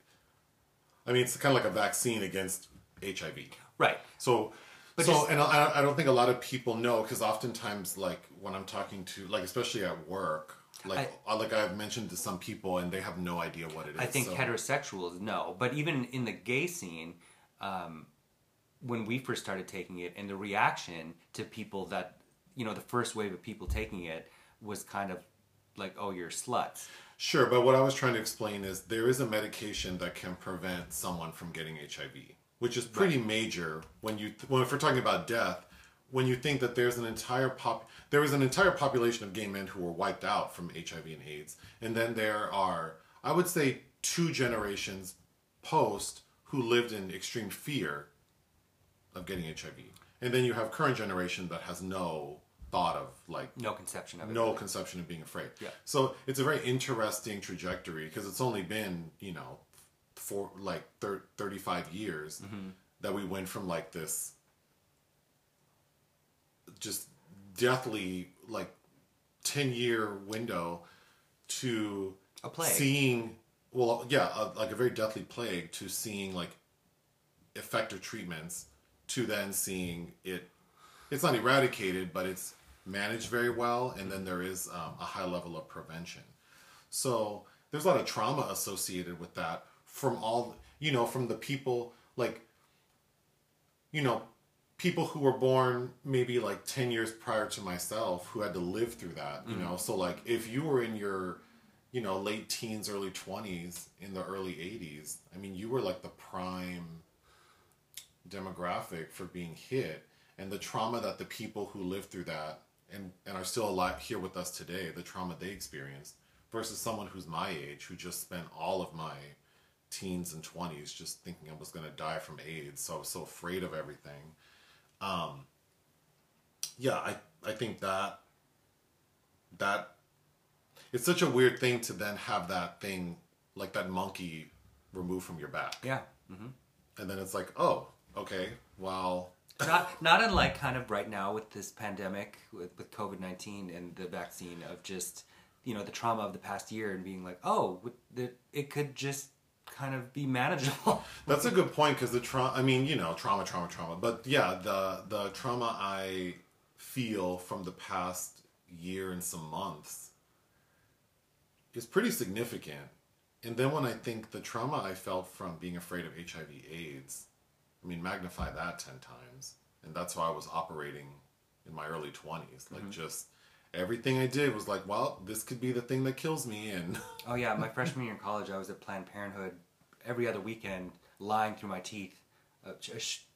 I mean, it's kind of like a vaccine against HIV. Right So, But so, just- and I, I don't think a lot of people know because oftentimes, like when I'm talking to, like especially at work, like I, like I've mentioned to some people and they have no idea what it is. I think so- heterosexuals know, but even in the gay scene, um, when we first started taking it, and the reaction to people that you know, the first wave of people taking it was kind of like, "Oh, you're sluts." Sure, but what I was trying to explain is there is a medication that can prevent someone from getting HIV, which is pretty major when you when if we're talking about death. When you think that there's an entire pop, there was an entire population of gay men who were wiped out from HIV and AIDS, and then there are, I would say, two generations post who lived in extreme fear of getting HIV, and then you have current generation that has no thought of like No conception of it. no conception of being afraid. Yeah. So it's a very interesting trajectory because it's only been, you know, for like thir- 35 years Mm-hmm. that we went from like this just deathly like 10 year window to A plague. seeing well yeah a, like a very deathly plague to seeing like effective treatments to then seeing it it's not eradicated but it's managed very well and then there is um, a high level of prevention so there's a lot of trauma associated with that from all you know from the people like you know people who were born maybe like 10 years prior to myself who had to live through that you mm. know? So like if you were in your you know late teens early 20s in the early 80s i mean you were like the prime demographic for being hit. And the trauma that the people who lived through that and, and are still alive here with us today the trauma they experienced versus someone who's my age who just spent all of my teens and 20s just thinking i was going to die from aids so i was so afraid of everything. Um, yeah i, I think that that it's such a weird thing to then have that thing like that monkey removed from your back. Yeah. and then it's like oh okay well. Not not unlike kind of right now with this pandemic with, with COVID nineteen and the vaccine of just you know the trauma of the past year and being like oh it could just kind of be manageable. That's a good point because the trauma. I mean, you know, trauma, trauma, trauma. But yeah, the the trauma I feel from the past year and some months is pretty significant. And then when I think the trauma I felt from being afraid of HIV/AIDS, I mean, magnify that ten times. and that's how I was operating in my early 20s. Like mm-hmm. just everything I did was like, well, this could be the thing that kills me and Oh yeah, my freshman year in college, I was at Planned Parenthood every other weekend, lying through my teeth, uh,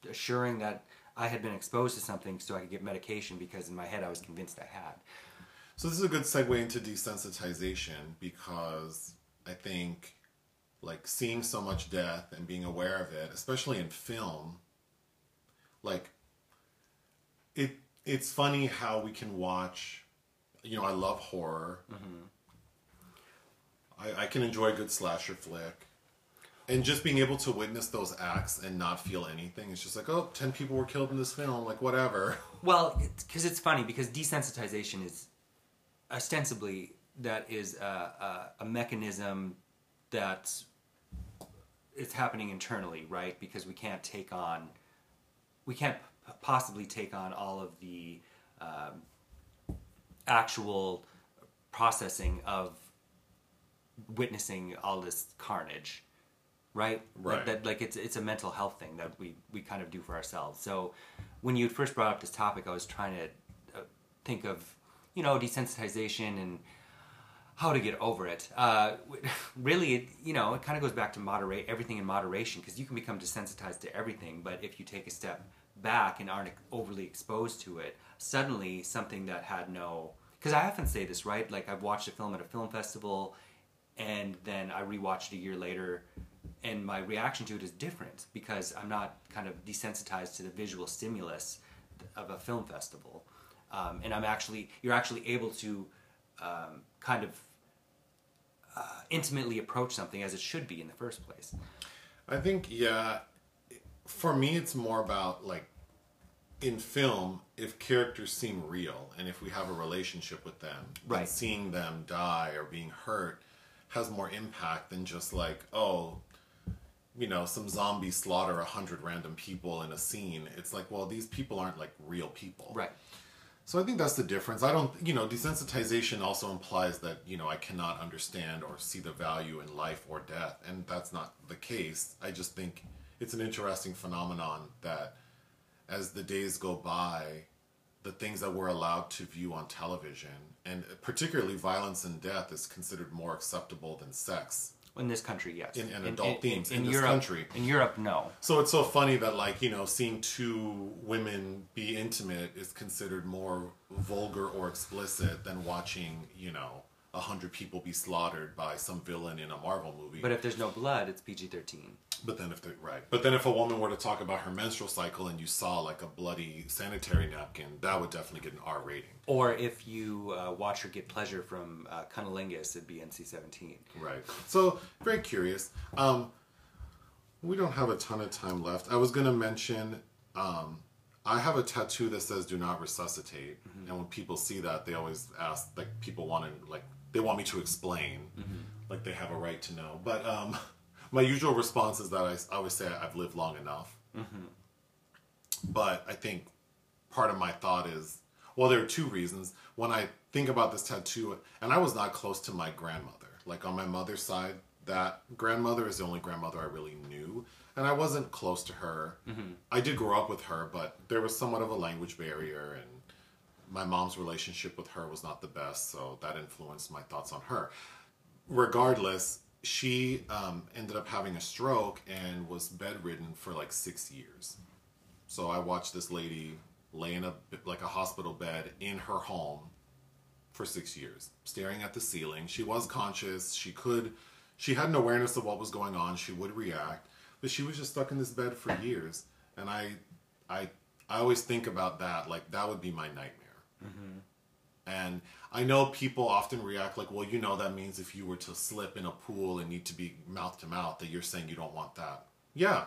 assuring that I had been exposed to something so I could get medication because in my head I was convinced I had. So this is a good segue into desensitization because I think like seeing so much death and being aware of it, especially in film, like it it's funny how we can watch you know, I love horror. I, I can enjoy a good slasher flick. And just being able to witness those acts and not feel anything, it's just like, oh, 10 people were killed in this film, like whatever. Well, because it's funny because desensitization is ostensibly that is a, a, a mechanism that's it's happening internally, right? Because we can't take on we can't p- possibly take on all of the um, actual processing of witnessing all this carnage right? Right. Like, that like it's it's a mental health thing that we we kind of do for ourselves. So when you first brought up this topic i was trying to uh, think of you know desensitization and how to get over it. Uh, really it, you know it kind of goes back to moderate everything in moderation because you can become desensitized to everything but if you take a step back and aren't overly exposed to it suddenly something that had no because i often say this right? Like i've watched a film at a film festival and then I rewatched it a year later, and my reaction to it is different because I'm not kind of desensitized to the visual stimulus of a film festival, um, and I'm actually you're actually able to um, kind of uh, intimately approach something as it should be in the first place. I think yeah, for me it's more about like in film if characters seem real and if we have a relationship with them, Right. seeing them die or being hurt has more impact than just like oh, you know, some zombies slaughter a hundred random people in a scene. It's like well, these people aren't like real people, Right. So I think that's the difference. I don't, you know, desensitization also implies that, you know, I cannot understand or see the value in life or death. And that's not the case. I just think it's an interesting phenomenon that as the days go by, the things that we're allowed to view on television, and particularly violence and death, is considered more acceptable than sex. In this country, yes. In- in adult themes in this Europe, country. In Europe, no. So it's so funny that like you know seeing two women be intimate is considered more vulgar or explicit than watching you know a hundred people be slaughtered by some villain in a Marvel movie. But if there's no blood, it's PG-13. But then if they right, but then if a woman were to talk about her menstrual cycle and you saw like a bloody sanitary napkin, that would definitely get an R rating. Or if you uh, watch her get pleasure from uh, cunnilingus, it'd be NC-17. Right. So very curious. Um, we don't have a ton of time left. I was gonna mention. Um, I have a tattoo that says "Do not resuscitate," and when people see that, they always ask, like, people want to, like, they want me to explain, like they have a right to know. But um, my usual response is that I, I always say I've lived long enough. But I think part of my thought is well there are two reasons. When i think about this tattoo and i was not close to my grandmother. Like on my mother's side that grandmother is the only grandmother i really knew. And i wasn't close to her. I did grow up with her but there was somewhat of a language barrier and my mom's relationship with her was not the best so that influenced my thoughts on her regardless she um, ended up having a stroke and was bedridden for like six years so I watched this lady lay in a like a hospital bed in her home for six years, staring at the ceiling. She was conscious. She could, she had an awareness of what was going on. She would react, but she was just stuck in this bed for years. And I, I, I always think about that. Like that would be my nightmare. Mm-hmm. And I know people often react like, well, you know, that means if you were to slip in a pool and need to be mouth to mouth, that you're saying you don't want that. Yeah,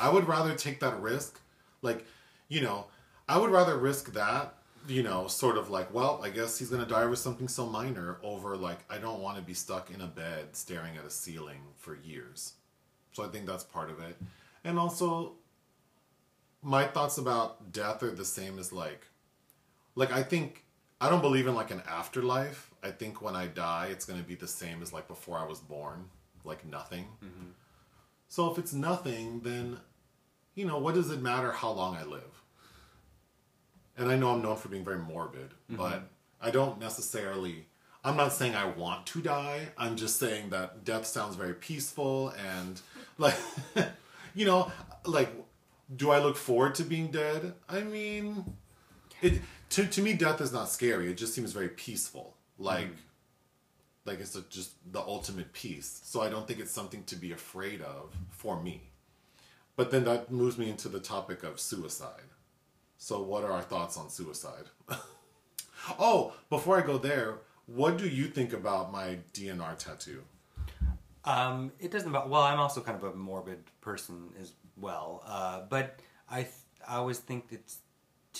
I would rather take that risk. Like, you know, I would rather risk that, you know, sort of like, well, I guess he's going to die with something so minor over like, I don't want to be stuck in a bed staring at a ceiling for years. So I think that's part of it. And also, my thoughts about death are the same as like, like I think I don't believe in like an afterlife. I think when I die, it's going to be the same as like before I was born, like nothing. Mm-hmm. So if it's nothing, then you know what does it matter how long I live? and I know I'm known for being very morbid, mm-hmm. but I don't necessarily. I'm not saying I want to die. I'm just saying that death sounds very peaceful and like, you know, like, do I look forward to being dead? I mean, it to to me, death is not scary. It just seems very peaceful. Like, like it's a, just the ultimate peace. So I don't think it's something to be afraid of for me. But then that moves me into the topic of suicide. So, what are our thoughts on suicide? oh, before I go there, what do you think about my DNR tattoo? Um, it doesn't. Well, I'm also kind of a morbid person as well. Uh, but I, th- I always think it's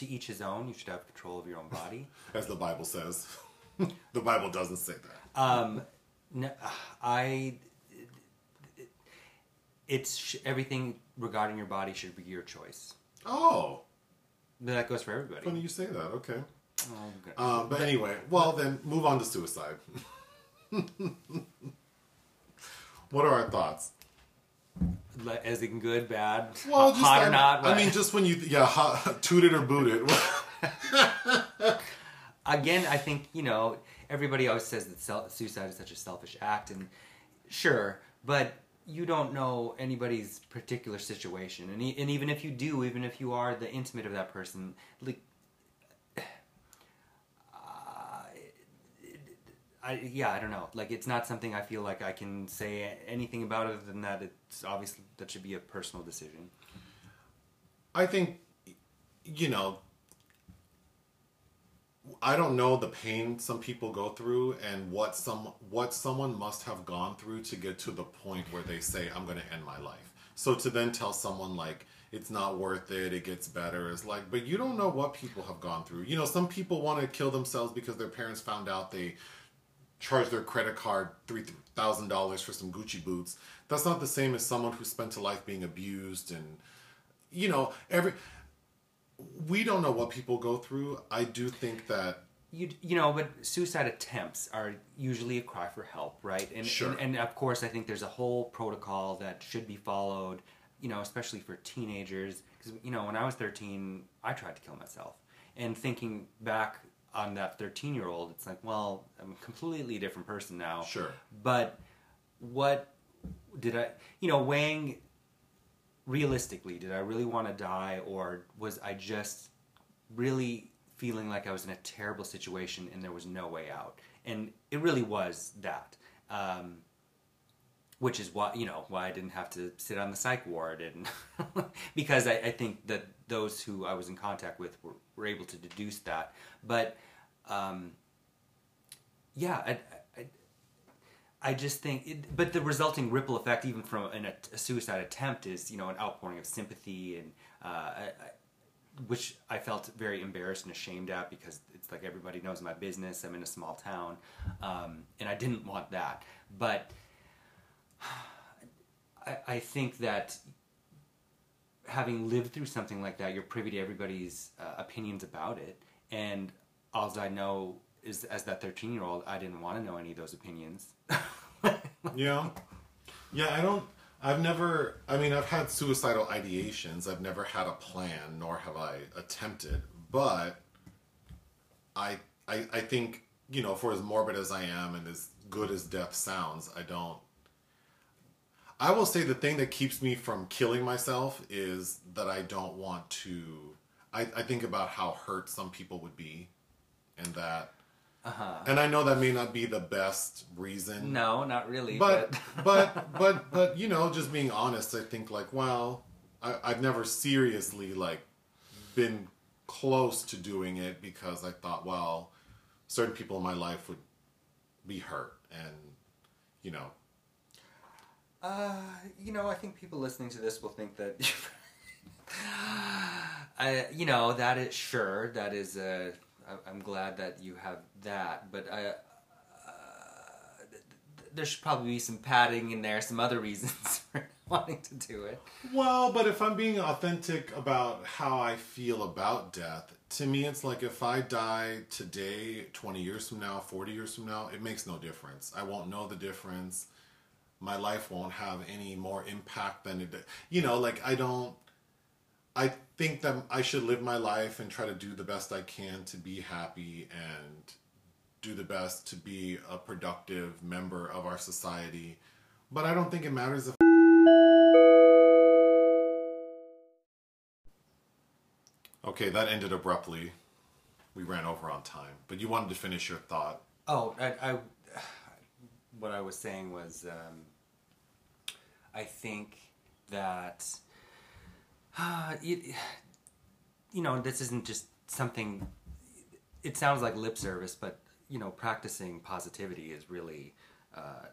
to each his own. You should have control of your own body. As the Bible says. the Bible doesn't say that. Um, no, I. It's sh- everything regarding your body should be your choice. Oh, that goes for everybody. funny you say that. Okay. Oh. Um, but anyway, well then, move on to suicide. what are our thoughts? As in good, bad, Well, hot, just hot I, or not. I mean, just when you yeah, hot, toot it or boot it. again, I think you know everybody always says that sel- suicide is such a selfish act, and sure, but you don't know anybody's particular situation, and e- and even if you do, even if you are the intimate of that person, like. I, yeah, I don't know. Like, it's not something I feel like I can say anything about other than that. It's obviously that should be a personal decision. I think, you know, I don't know the pain some people go through and what some what someone must have gone through to get to the point where they say I'm going to end my life. So to then tell someone like it's not worth it, it gets better is like, but you don't know what people have gone through. You know, some people want to kill themselves because their parents found out they charged their credit card three thousand dollars for some Gucci boots. That's not the same as someone who spent a life being abused and you know every. We don't know what people go through. I do think that you you know but suicide attempts are usually a cry for help right and, Sure. and and of course i think there's a whole protocol that should be followed you know especially for teenagers because you know when i was 13 i tried to kill myself and thinking back on that 13 year old it's like well i'm a completely different person now Sure. but what did i you know weighing realistically did i really want to die or was i just really feeling like I was in a terrible situation and there was no way out. And it really was that. Um, which is why, you know, why I didn't have to sit on the psych ward. And because I, I think that those who I was in contact with were, were able to deduce that. But um, yeah, I, I, I just think, it, but the resulting ripple effect, even from an, a suicide attempt, is you know an outpouring of sympathy and uh, which I felt very embarrassed and ashamed at because it's like everybody knows my business. I'm in a small town, um, and I didn't want that. But I, think that having lived through something like that, you're privy to everybody's uh, opinions about it, and all I know is as that 13 year old, I didn't want to know any of those opinions. Yeah. Yeah, I don't I've never I mean I've had suicidal ideations. I've never had a plan nor have I attempted, but I I I think, you know, for as morbid as I am and as good as death sounds, I don't I will say the thing that keeps me from killing myself is that I don't want to I, I think about how hurt some people would be and that Uh-huh. and I know that may not be the best reason No, not really. but but but but you know just being honest i think like well I, i've never seriously like been close to doing it because i thought well certain people in my life would be hurt and you know Uh, you know, I think people listening to this will think that. I, you know, that is sure. That is. I'm glad that you have that, but I. Uh, th- th- there should probably be some padding in there, some other reasons for wanting to do it. well but if i'm being authentic about how i feel about death to me it's like if i die today 20 years from now 40 years from now it makes no difference i won't know the difference my life won't have any more impact than it did. You know, like I don't. I think that I should live my life and try to do the best I can to be happy and do the best to be a productive member of our society. But I don't think it matters if. Okay, that ended abruptly. We ran over on time, but you wanted to finish your thought. Oh, I, I what I was saying was, um, I think that uh, it, you know, this isn't just something. It sounds like lip service, but you know, practicing positivity is really uh,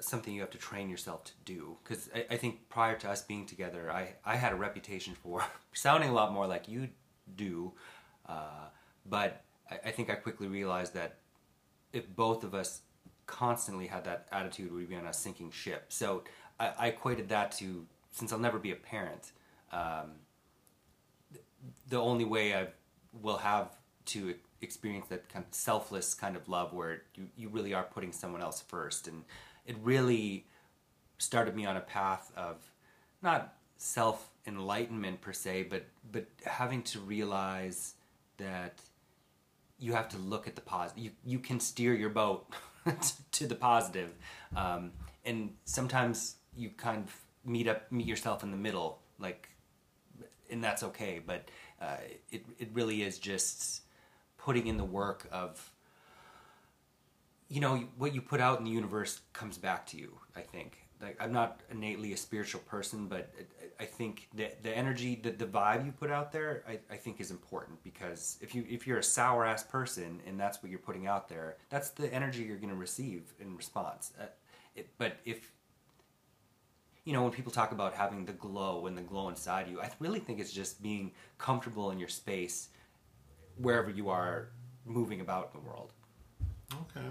something you have to train yourself to do. Because I, I think prior to us being together, I I had a reputation for sounding a lot more like you do, uh, but I, I think I quickly realized that if both of us constantly had that attitude, we'd be on a sinking ship. So I, I equated that to since I'll never be a parent, um, the only way I will have to experience that kind of selfless kind of love where you, you really are putting someone else first. And it really started me on a path of not self enlightenment per se, but, but having to realize that you have to look at the positive. You, you can steer your boat to the positive. Um, and sometimes you kind of meet up, meet yourself in the middle, like, and that's okay. But uh, it, it really is just putting in the work of you know what you put out in the universe comes back to you i think like i'm not innately a spiritual person but i think that the energy the, the vibe you put out there I, I think is important because if you if you're a sour ass person and that's what you're putting out there that's the energy you're going to receive in response uh, it, but if you know when people talk about having the glow and the glow inside you i really think it's just being comfortable in your space wherever you are moving about in the world Okay.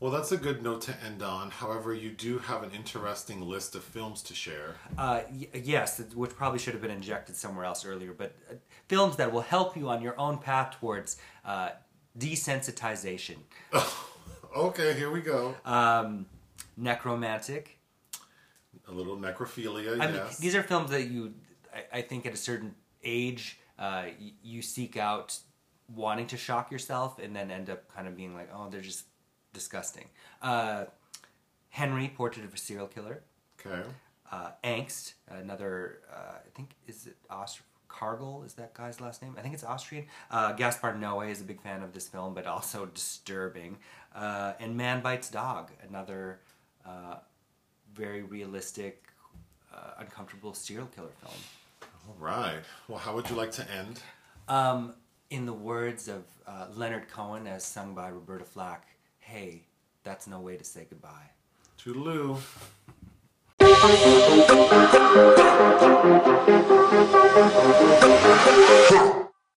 Well, that's a good note to end on. However, you do have an interesting list of films to share. Uh, y- yes, which probably should have been injected somewhere else earlier, but uh, films that will help you on your own path towards uh, desensitization. Okay, here we go. Um, Nekromantik. A little necrophilia, I mean, yes. these are films that you, I, I think, at a certain age, uh, y- you seek out wanting to shock yourself, and then end up kind of being like, oh, they're just disgusting. Uh, Henry, Portrait of a Serial Killer. okay. uh, Angst, another, uh, I think, is it Aust- Kargl? Is that guy's last name? I think it's Austrian. Uh, Gaspar Noé is a big fan of this film, but also disturbing. Uh, and Man Bites Dog, another uh, very realistic, uh, uncomfortable serial killer film. All right. Well, how would you like to end? Um, in the words of uh, Leonard Cohen, as sung by Roberta Flack, hey, that's no way to say goodbye. Toodaloo.